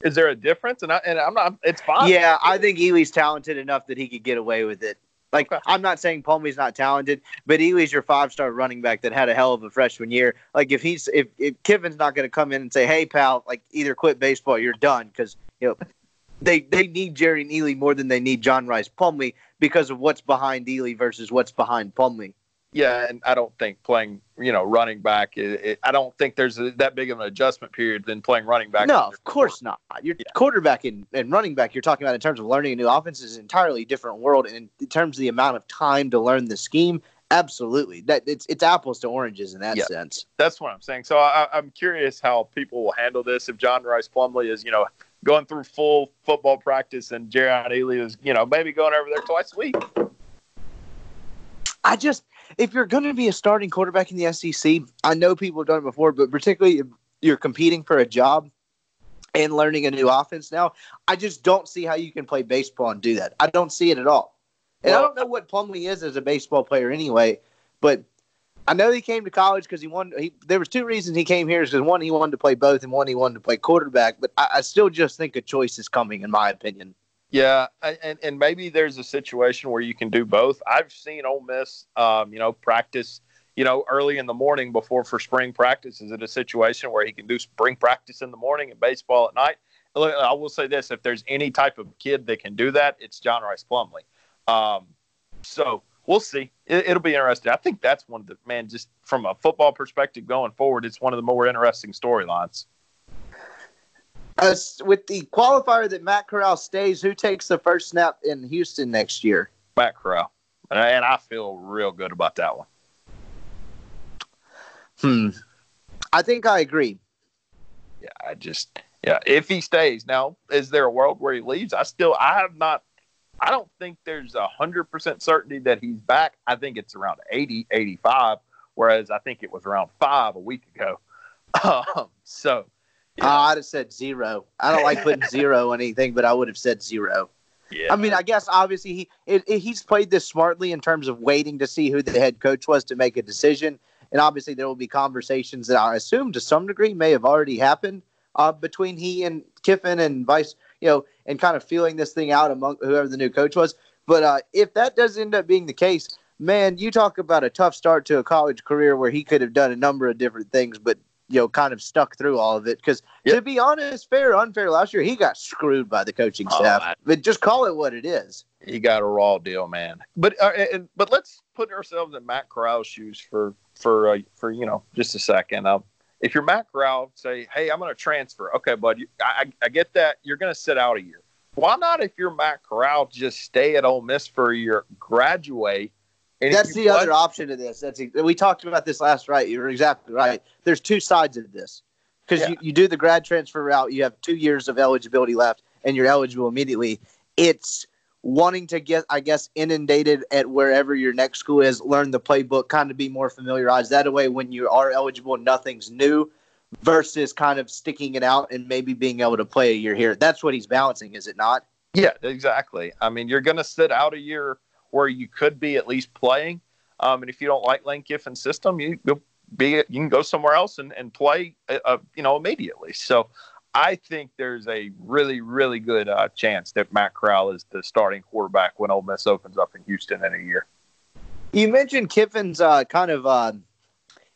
Is there a difference? And I and I'm not. It's fine. Yeah, I think Ealy's talented enough that he could get away with it. Like I'm not saying Plumlee's not talented, but Ealy's your five star running back that had a hell of a freshman year. Like if he's if, if Kiffin's not going to come in and say, "Hey pal, like either quit baseball, you're done," because you know they they need Jerrion Ealy more than they need John Rice Plumlee because of what's behind Ealy versus what's behind Plumlee. Yeah, and I don't think playing, you know, running back. It, it, I don't think there's a, that big of an adjustment period than playing running back. No, of course not. Your yeah. quarterback and, and running back. You're talking about in terms of learning a new offense is an entirely different world, and in terms of the amount of time to learn the scheme, absolutely. That it's it's apples to oranges in that yeah, sense. That's what I'm saying. So I, I'm curious how people will handle this if John Rice Plumlee is, you know, going through full football practice and Jerrion Ealy is, you know, maybe going over there twice a week. I just if you're going to be a starting quarterback in the SEC, I know people have done it before, but particularly if you're competing for a job and learning a new offense now, I just don't see how you can play baseball and do that. I don't see it at all. And well, I don't know what Plumlee is as a baseball player anyway, but I know he came to college because he wanted. He, there was two reasons he came here. Is because one he wanted to play both, and one he wanted to play quarterback. But I, I still just think a choice is coming, in my opinion. Yeah, and, and maybe there's a situation where you can do both. I've seen Ole Miss, um, you know, practice, you know, early in the morning before for spring practice. Is it a situation where he can do spring practice in the morning and baseball at night? I will say this: if there's any type of kid that can do that, it's John Rice Plumlee. Um, so we'll see. It, will be interesting. I think that's one of the man, just from a football perspective going forward, it's one of the more interesting storylines. Uh, with the qualifier that Matt Corral stays, who takes the first snap in Houston next year? Matt Corral, and I, and I feel real good about that one. Hmm. I think I agree. Yeah, I just yeah. If he stays, now is there a world where he leaves? I still I have not. I don't think there's a hundred percent certainty that he's back. I think it's around 80, 85, whereas I think it was around five a week ago. Um, so yeah. Uh, I'd have said zero. I don't like putting zero on anything, but I would have said zero. Yeah. I mean, I guess obviously he it, it, he's played this smartly in terms of waiting to see who the head coach was to make a decision, and obviously there will be conversations that I assume to some degree may have already happened uh, between he and Kiffin and Vice, you know, and kind of feeling this thing out among whoever the new coach was. But uh, if that does end up being the case, man, you talk about a tough start to a college career where he could have done a number of different things, but you know, kind of stuck through all of it. Because yep. to be honest, fair or unfair, last year he got screwed by the coaching oh, staff. Oh, but just call it what it is. He got a raw deal, man. But uh, and, but let's put ourselves in Matt Corral's shoes for for uh, for you know just a second. Um, if you're Matt Corral, say, hey, I'm going to transfer. Okay, bud, you, I, I get that. You're going to sit out a year. Why not, if you're Matt Corral, just stay at Ole Miss for a year, graduate, and That's the other option of this. That's we talked about this last right. You're exactly right. There's two sides of this because yeah. you, you do the grad transfer route. You have two years of eligibility left, and you're eligible immediately. It's wanting to get, I guess, inundated at wherever your next school is, learn the playbook, kind of be more familiarized. That way, when you are eligible, nothing's new. versus kind of sticking it out and maybe being able to play a year here. That's what he's balancing, is it not? Yeah, exactly. I mean, you're going to sit out a year where you could be at least playing. Um, and if you don't like Lane Kiffin's system, you will be you can go somewhere else and, and play, uh, uh, you know, immediately. So I think there's a really, really good uh, chance that Matt Corral is the starting quarterback when Ole Miss opens up in Houston in a year. You mentioned Kiffin's uh, kind of uh,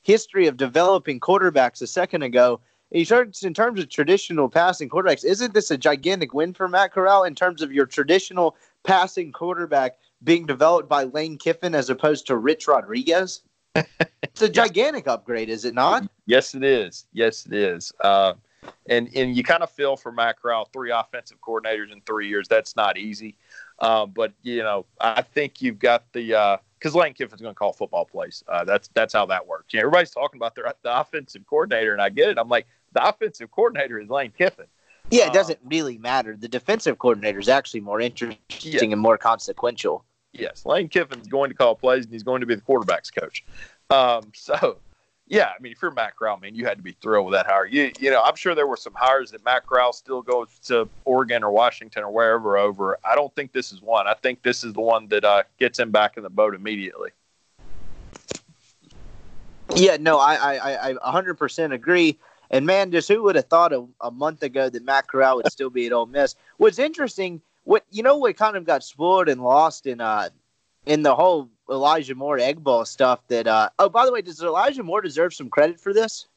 history of developing quarterbacks a second ago. In terms, in terms of traditional passing quarterbacks, isn't this a gigantic win for Matt Corral in terms of your traditional passing quarterback being developed by Lane Kiffin as opposed to Rich Rodriguez? it's a gigantic upgrade, is it not? Yes, it is. Yes, it is. Uh, and and you kind of feel for Matt Corral, three offensive coordinators in three years. That's not easy. Uh, but you know, I think you've got the because uh, Lane Kiffin's going to call football plays. Uh, that's that's how that works. You know, everybody's talking about the, the offensive coordinator, and I get it. I'm like, the offensive coordinator is Lane Kiffin. Yeah, it doesn't really matter. The defensive coordinator is actually more interesting yeah. and more consequential. Yes, Lane Kiffin's going to call plays, and he's going to be the quarterback's coach. Um, so yeah, I mean, if you're Matt Corral, man, you had to be thrilled with that hire. You, you know, I'm sure there were some hires that Matt Corral still goes to Oregon or Washington or wherever over. I don't think this is one. I think this is the one that uh, gets him back in the boat immediately. Yeah, no, I, I, I 100% agree. And man, just who would have thought a, a month ago that Matt Corral would still be at Ole Miss? What's interesting, what you know, what kind of got spoiled and lost in uh in the whole Elijah Moore Egg Bowl stuff that uh oh by the way, does Elijah Moore deserve some credit for this?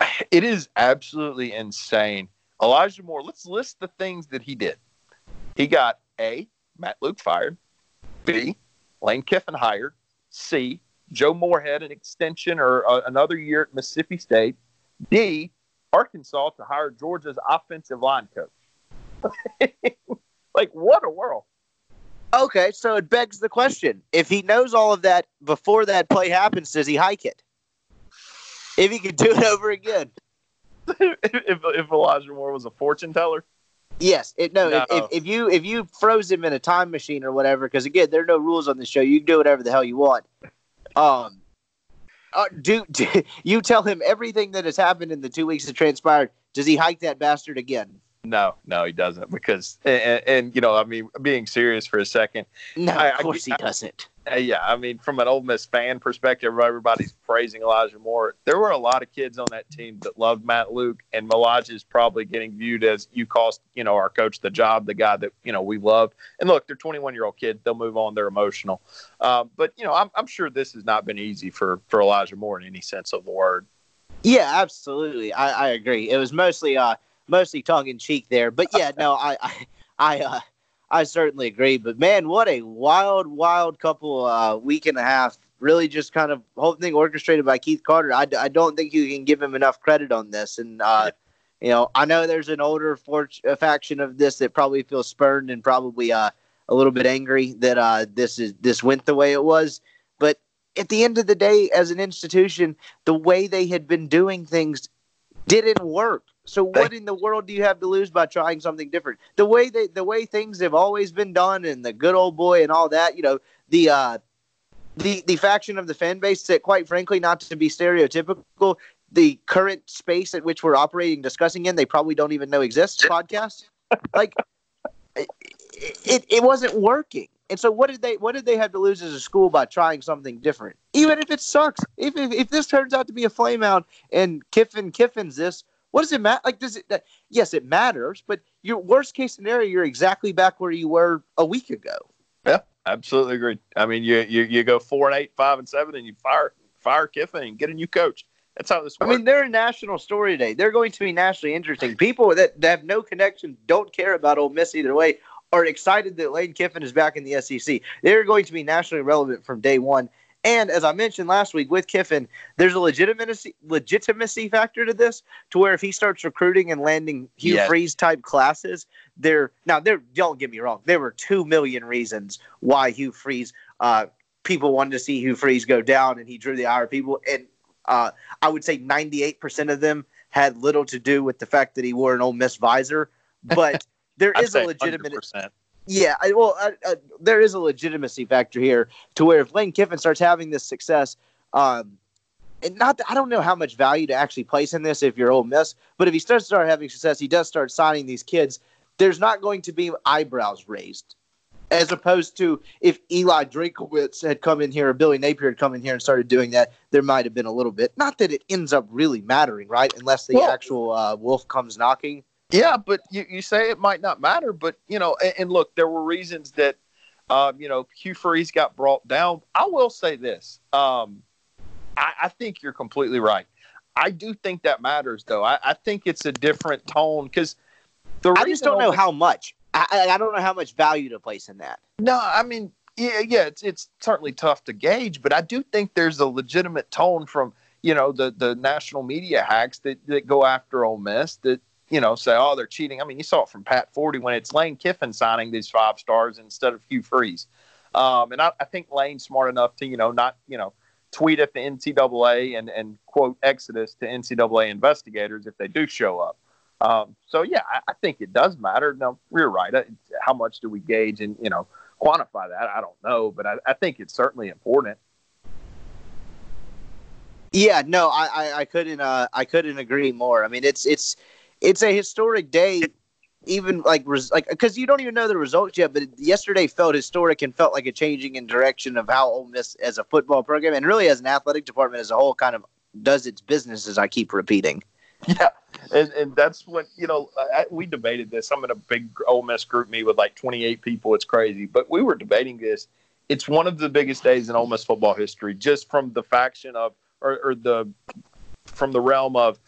It is absolutely insane. Elijah Moore, let's list the things that he did. He got A, Matt Luke fired, B, Lane Kiffin hired, C, Joe Moorhead an extension or uh, another year at Mississippi State, D, Arkansas to hire Georgia's offensive line coach. like what a world. Okay, so it begs the question: If he knows all of that before that play happens, does he hike it? If he could do it over again, if, if Elijah Moore was a fortune teller, yes. It, no, no. If, if you if you froze him in a time machine or whatever, because again, there are no rules on the show. You can do whatever the hell you want. Um, uh, do, do you tell him everything that has happened in the two weeks that transpired? Does he hike that bastard again? No, no, he doesn't. Because and, and, you know, I mean, being serious for a second. No, I, of course I, he doesn't. Uh, yeah, I mean, from an Ole Miss fan perspective, everybody's praising Elijah Moore. There were a lot of kids on that team that loved Matt Luke, and Melage is probably getting viewed as you cost, you know, our coach the job, the guy that you know we loved. And look, they're 21 year old kids; they'll move on. They're emotional, um, but you know, I'm, I'm sure this has not been easy for for Elijah Moore in any sense of the word. Yeah, absolutely. I, I agree. It was mostly uh mostly tongue in cheek there. But yeah, no, I I I, uh, I certainly agree. But man, what a wild, wild couple uh, week and a half. Really, just kind of whole thing orchestrated by Keith Carter. I, I don't think you can give him enough credit on this. And uh, you know, I know there's an older for- faction of this that probably feels spurned and probably uh, a little bit angry that uh, this is this went the way it was. But at the end of the day, as an institution, the way they had been doing things didn't work. So what in the world do you have to lose by trying something different? The way they, the way things have always been done, and the good old boy and all that. You know, the uh, the the faction of the fan base that, quite frankly, not to be stereotypical, the current space at which we're operating, discussing in, they probably don't even know exists. Podcast, like it, it, it wasn't working. And so, what did they what did they have to lose as a school by trying something different? Even if it sucks, if if, if this turns out to be a flame out and Kiffin Kiffin's this, what does it matter? Like, does it? yes, it matters. But your worst case scenario, you're exactly back where you were a week ago. Yeah, absolutely agree. I mean, you you, you go four and eight, five and seven, and you fire fire Kiffin and get a new coach. That's how this works. I mean, they're a national story today. They're going to be nationally interesting. People that, that have no connection, don't care about Ole Miss either way, are excited that Lane Kiffin is back in the SEC. They're going to be nationally relevant from day one. And as I mentioned last week with Kiffin, there's a legitimacy legitimacy factor to this, to where if he starts recruiting and landing Hugh yes. Freeze type classes, there now there don't get me wrong, there were two million reasons why Hugh Freeze uh, people wanted to see Hugh Freeze go down, and he drew the ire of people, and uh, I would say 98% of them had little to do with the fact that he wore an Ole Miss visor, but there is a legitimate. 100%. Yeah, I, well, uh, uh, there is a legitimacy factor here to where if Lane Kiffin starts having this success, um, and not that, I don't know how much value to actually place in this if you're Ole Miss, but if he starts start having success, he does start signing these kids. There's not going to be eyebrows raised, as opposed to if Eli Drinkwitz had come in here or Billy Napier had come in here and started doing that, there might have been a little bit. Not that it ends up really mattering, right? Unless the Well- actual uh, wolf comes knocking. Yeah, but you, you say it might not matter, but you know, and, and look, there were reasons that um, you know Hugh Freeze got brought down. I will say this: um, I, I think you're completely right. I do think that matters, though. I, I think it's a different tone because the I just don't know how much. I, I I don't know how much value to place in that. No, I mean, yeah, yeah, it's it's certainly tough to gauge, but I do think there's a legitimate tone from you know the the national media hacks that that go after Ole Miss that you know say oh they're cheating. I mean, you saw it from Pat Forde when it's Lane Kiffin signing these five stars instead of Hugh Freeze, um, and I, I think Lane's smart enough to you know not you know tweet at the NCAA and and quote Exodus to NCAA investigators if they do show up. Um, so yeah, I, I think it does matter. No, you're right. Uh, How much do we gauge and you know quantify that? I don't know, but I, I think it's certainly important. Yeah, no, I, I, I couldn't uh, I couldn't agree more. I mean, it's it's it's a historic day, even like res- like because you don't even know the results yet. But yesterday felt historic and felt like a changing in direction of how Ole Miss as a football program and really as an athletic department as a whole kind of does its business. As I keep repeating. Yeah, and and that's what you know. I, we debated this. I'm in a big Ole Miss group meet with like 28 people. It's crazy, but we were debating this. It's one of the biggest days in Ole Miss football history, just from the faction of or, or the from the realm of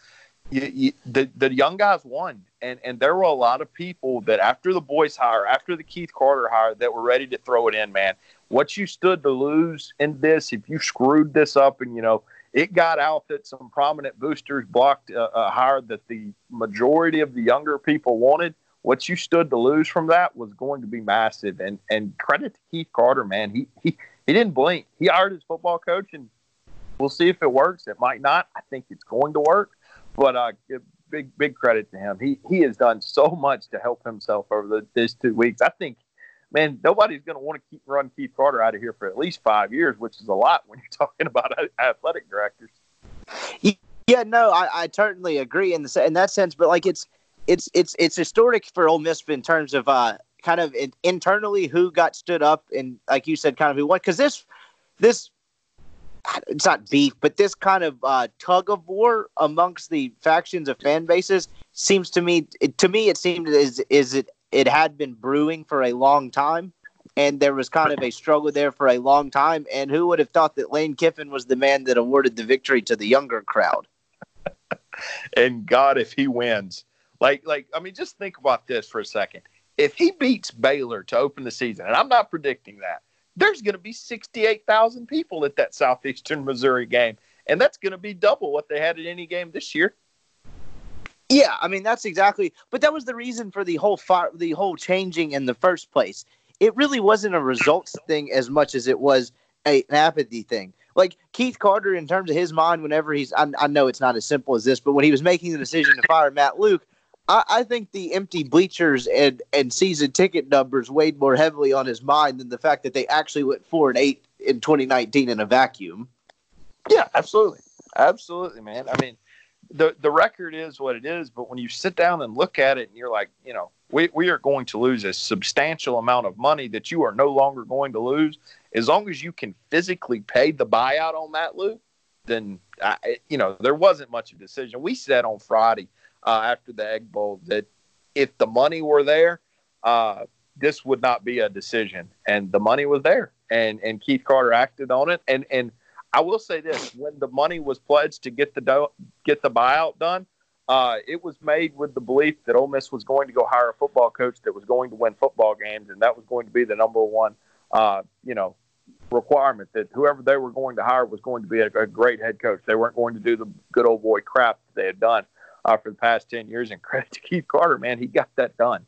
you, you, the the young guys won, and and there were a lot of people that after the boys hire, after the Keith Carter hire, that were ready to throw it in. Man, what you stood to lose in this, if you screwed this up, and you know it got out that some prominent boosters blocked a, a hire that the majority of the younger people wanted. What you stood to lose from that was going to be massive. And and credit to Keith Carter, man. He he he didn't blink. He hired his football coach, and we'll see if it works. It might not. I think it's going to work. But uh, big big credit to him. He he has done so much to help himself over the, these two weeks. I think man, nobody's going to want to keep run Keith Carter out of here for at least five years, which is a lot when you're talking about athletic directors. Yeah, no, I, I certainly agree in the in that sense, but like it's it's it's it's historic for Ole Miss in terms of uh kind of in, internally who got stood up and like you said, kind of who won because this this it's not beef, but this kind of uh, tug of war amongst the factions of fan bases seems to me it, to me it seemed is is it it had been brewing for a long time. And there was kind of a struggle there for a long time. And who would have thought that Lane Kiffin was the man that awarded the victory to the younger crowd? And God, if he wins, like, like, I mean, just think about this for a second. If he beats Baylor to open the season, and I'm not predicting that, there's going to be 68,000 people at that Southeastern Missouri game. And that's going to be double what they had at any game this year. Yeah, I mean that's exactly. But that was the reason for the whole fire, the whole changing in the first place. It really wasn't a results thing as much as it was a, an apathy thing. Like Keith Carter, in terms of his mind, whenever he's, I, I know it's not as simple as this, but when he was making the decision to fire Matt Luke, I, I think the empty bleachers and and season ticket numbers weighed more heavily on his mind than the fact that they actually went four and eight in 2019 in a vacuum. Yeah, absolutely, absolutely, man. I mean, the the record is what it is, but when you sit down and look at it, and you're like, you know, we we are going to lose a substantial amount of money that you are no longer going to lose as long as you can physically pay the buyout on that Luke. Then I, you know there wasn't much of a decision. We said on Friday uh, after the Egg Bowl that if the money were there, uh, this would not be a decision, and the money was there, and and Keith Carter acted on it, and and I will say this: when the money was pledged to get the do- get the buyout done, uh, it was made with the belief that Ole Miss was going to go hire a football coach that was going to win football games, and that was going to be the number one, uh, you know, requirement that whoever they were going to hire was going to be a, a, great head coach. They weren't going to do the good old boy crap that they had done uh, for the past ten years. And credit to Keith Carter, man, he got that done.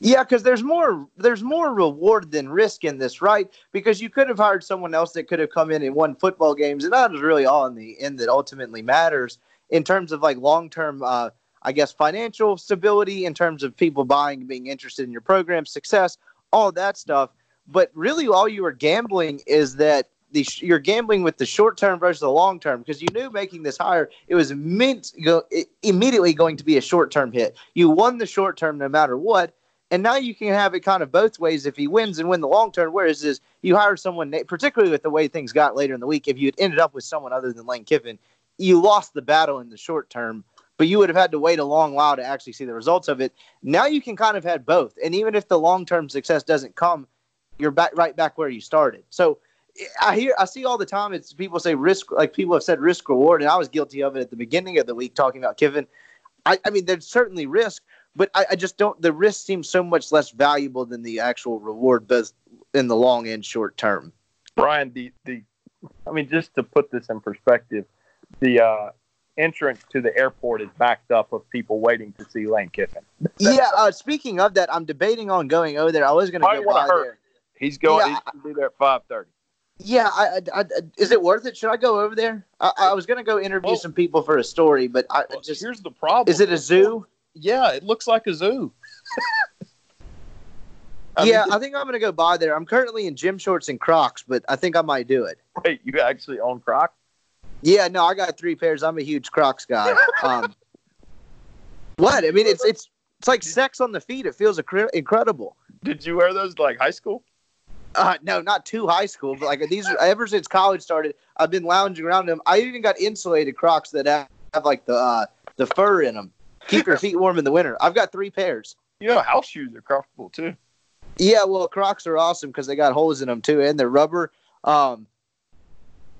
Yeah, because there's more there's more reward than risk in this, right? Because you could have hired someone else that could have come in and won football games, and that is really all in the end that ultimately matters in terms of like long term, uh, I guess, financial stability, in terms of people buying being interested in your program, success, all that stuff. But really, all you are gambling is that the you're gambling with the short term versus the long term because you knew making this higher it was meant go, immediately going to be a short term hit. You won the short term no matter what, and now you can have it kind of both ways if he wins and win the long term. Whereas is you hire someone, particularly with the way things got later in the week, if you had ended up with someone other than Lane Kiffin, you lost the battle in the short term but you would have had to wait a long while to actually see the results of it. Now you can kind of have both, and even if the long term success doesn't come, you're back right back where you started. So I hear I see all the time it's people say risk like people have said risk reward, and I was guilty of it at the beginning of the week talking about Kiffin. I, I mean, there's certainly risk, but I, I, just don't. The risk seems so much less valuable than the actual reward, both in the long and short term. Brian, the the, I mean, just to put this in perspective, the uh, entrance to the airport is backed up of people waiting to see Lane Kiffin. yeah. Uh, speaking of that, I'm debating on going over there. I was going to go by there. He's going. Yeah, he's be there at five thirty. Yeah, I, I, I, is it worth it? Should I go over there? I, I was going to go interview well, some people for a story, but I well, just here's the problem. Is it a zoo? Yeah, it looks like a zoo. yeah, mean, I think I'm going to go by there. I'm currently in gym shorts and Crocs, but I think I might do it. Wait, you actually own Crocs? Yeah, no, I got three pairs. I'm a huge Crocs guy. Um, what? I mean, it's it's it's like sex on the feet. It feels incredible. Did you wear those like high school? Uh, no, not too high school, but like these are ever since college started. I've been lounging around them. I even got insulated Crocs that have, have like the uh, the fur in them, keep your feet warm in the winter. I've got three pairs. You know, house shoes are comfortable too. Yeah, well, Crocs are awesome because they got holes in them too, and they're rubber. Um,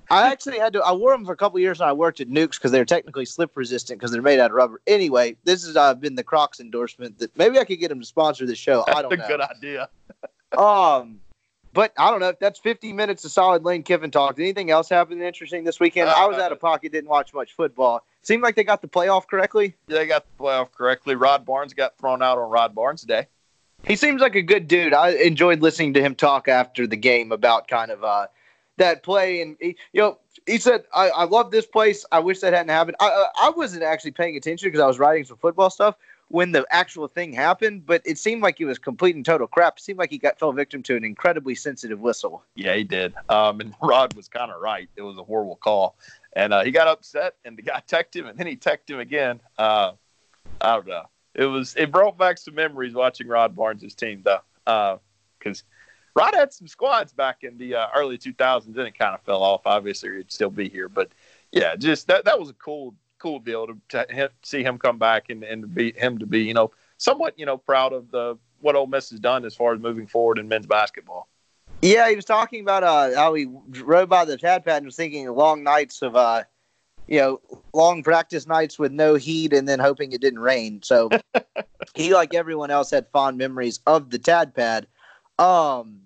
I actually had to. I wore them for a couple years when I worked at Newk's because they're technically slip resistant because they're made out of rubber. Anyway, this has uh, been the Crocs endorsement. That maybe I could get them to sponsor the show. That's I don't a know. good idea. um, but I don't know. if That's 50 minutes of solid Lane Kiffin talk. Did anything else happen interesting this weekend? Uh, I was out of pocket, didn't watch much football. Seemed like they got the playoff correctly. They got the playoff correctly. Rod Barnes got thrown out on Rod Barnes Day. He seems like a good dude. I enjoyed listening to him talk after the game about kind of uh, that play, and he, you know, he said, I, I love this place. I wish that hadn't happened. I, I wasn't actually paying attention because I was writing some football stuff when the actual thing happened, but it seemed like he was complete and total crap. It seemed like he got fell victim to an incredibly sensitive whistle. Yeah, he did. Um, and Rod was kind of right. It was a horrible call. And uh, he got upset, and the guy texted him, and then he texted him again. Uh, I don't know. It was it brought back some memories watching Rod Barnes' team, though, because uh, Rod had some squads back in the uh, early 2000s, and it kind of fell off. Obviously, he'd still be here, but yeah, just that that was a cool cool deal to, to see him come back and and to be him to be you know somewhat you know proud of the what Ole Miss has done as far as moving forward in men's basketball. Yeah, he was talking about uh, how he rode by the Tad pad and was thinking long nights of uh, you know, long practice nights with no heat and then hoping it didn't rain. So he, like everyone else, had fond memories of the Tad pad. Um,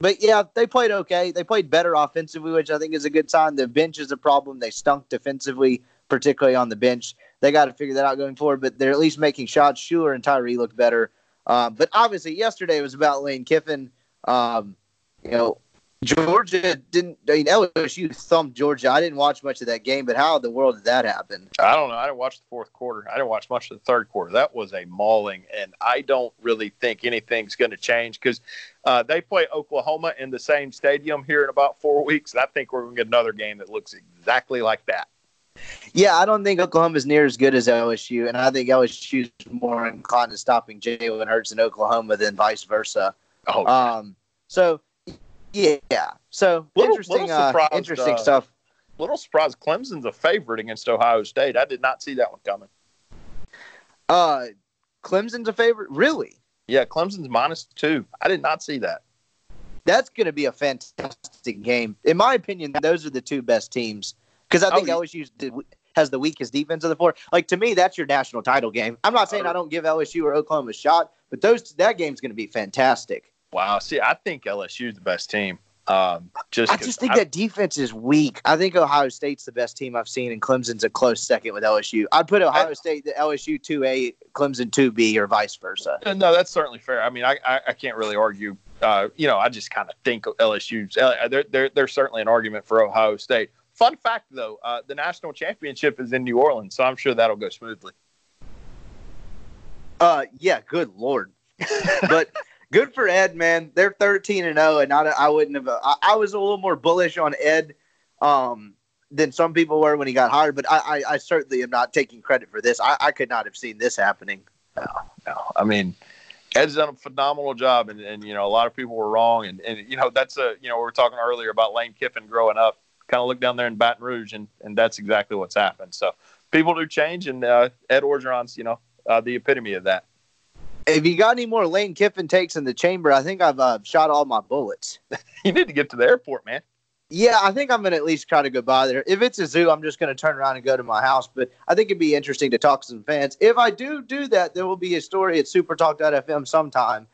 but yeah, they played okay. They played better offensively, which I think is a good sign. The bench is a problem. They stunk defensively, particularly on the bench. They got to figure that out going forward, but they're at least making shots. Shuler and Tyree look better. Um, but obviously, yesterday was about Lane Kiffin. Um, you know, Georgia didn't. I mean, LSU thumped Georgia. I didn't watch much of that game, but how in the world did that happen? I don't know. I didn't watch the fourth quarter. I didn't watch much of the third quarter. That was a mauling, and I don't really think anything's going to change because uh, they play Oklahoma in the same stadium here in about four weeks. And I think we're going to get another game that looks exactly like that. Yeah, I don't think Oklahoma's near as good as LSU, and I think LSU's more inclined to stopping Jalen Hurts in Oklahoma than vice versa. Oh, um, so yeah. So little, interesting, little uh, interesting uh, stuff. Little surprise. Clemson's a favorite against Ohio State. I did not see that one coming. Uh, Clemson's a favorite, really? Yeah, Clemson's minus two. I did not see that. That's going to be a fantastic game, in my opinion. Those are the two best teams because I think oh, LSU has the weakest defense of the four. Like to me, that's your national title game. I'm not saying I don't give LSU or Oklahoma a shot, but those that game's going to be fantastic. Wow. See, I think LSU is the best team. Um, just I just think I, that defense is weak. I think Ohio State's the best team I've seen, and Clemson's a close second with LSU. I'd put Ohio I, State, the LSU two A, Clemson two B, or vice versa. Uh, no, that's certainly fair. I mean, I I, I can't really argue. Uh, you know, I just kind of think LSU's. Uh, there, there, there's certainly an argument for Ohio State. Fun fact, though, uh, the national championship is in New Orleans, so I'm sure that'll go smoothly. Uh, yeah, good lord. but good for Ed, man. They're 13 and 0, and I, I wouldn't have. I, I, was a little more bullish on Ed um, than some people were when he got hired, but I, I, I certainly am not taking credit for this. I, I, could not have seen this happening. No, no. I mean, Ed's done a phenomenal job, and, and you know a lot of people were wrong, and, and you know that's a you know we were talking earlier about Lane Kiffin growing up. Kind of look down there in Baton Rouge, and and that's exactly what's happened. So people do change, and uh, Ed Orgeron's you know uh, the epitome of that. If you got any more Lane Kiffin takes in the chamber, I think I've uh, shot all my bullets. you need to get to the airport, man. Yeah, I think I'm going to at least try to go by there. If it's a zoo, I'm just going to turn around and go to my house. But I think it'd be interesting to talk to some fans. If I do do that, there will be a story at supertalk.fm sometime.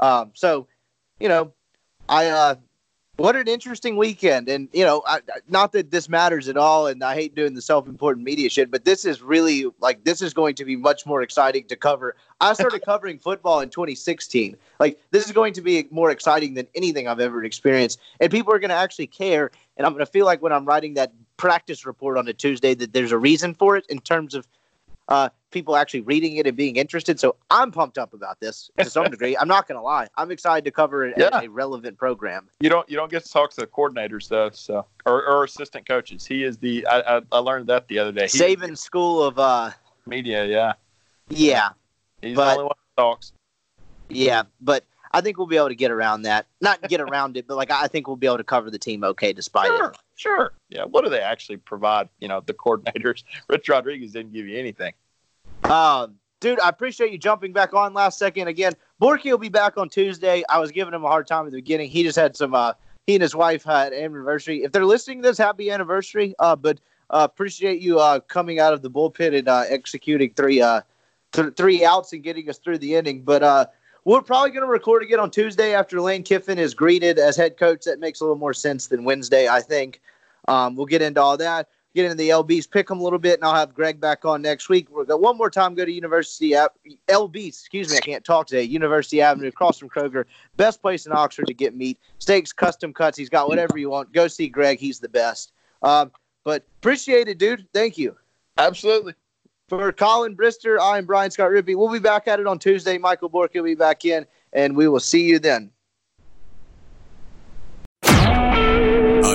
Um, so, you know, I uh, what an interesting weekend. And, you know, I, not that this matters at all. And I hate doing the self important media shit, but this is really like, this is going to be much more exciting to cover. I started covering football in 2016. Like, this is going to be more exciting than anything I've ever experienced. And people are going to actually care. And I'm going to feel like when I'm writing that practice report on a Tuesday that there's a reason for it in terms of uh, people actually reading it and being interested. So I'm pumped up about this to some degree. I'm not going to lie. I'm excited to cover a, yeah. a, relevant program. You don't you don't get to talk to the coordinators though, so or, or assistant coaches. He is the I, I, I learned that the other day. He Saban School of uh, Media. Yeah. Yeah. He's but, the only one who talks. Yeah, but I think we'll be able to get around that. Not get around it, but like I think we'll be able to cover the team okay despite sure, it. Sure. Yeah. What do they actually provide? You know, the coordinators. Rich Rodriguez didn't give you anything. Uh, dude, I appreciate you jumping back on last second. Again, Borky will be back on Tuesday. I was giving him a hard time at the beginning. He just had some. Uh, he and his wife had anniversary. If they're listening to this, happy anniversary. Uh, but uh, appreciate you uh, coming out of the bullpen and uh, executing three uh, th- three outs and getting us through the inning. But uh, we're probably going to record again on Tuesday after Lane Kiffin is greeted as head coach. That makes a little more sense than Wednesday, I think. Um, we'll get into all that get into the LBs, pick them a little bit, and I'll have Greg back on next week. We'll go one more time. Go to University LBs. Excuse me, I can't talk today. University Avenue, across from Kroger, best place in Oxford to get meat, steaks, custom cuts. He's got whatever you want. Go see Greg. He's the best. Um, but appreciate it, dude. Thank you. Absolutely. For Colin Brister, I'm Brian Scott Rippey. We'll be back at it on Tuesday. Michael Bork will be back in, and we will see you then.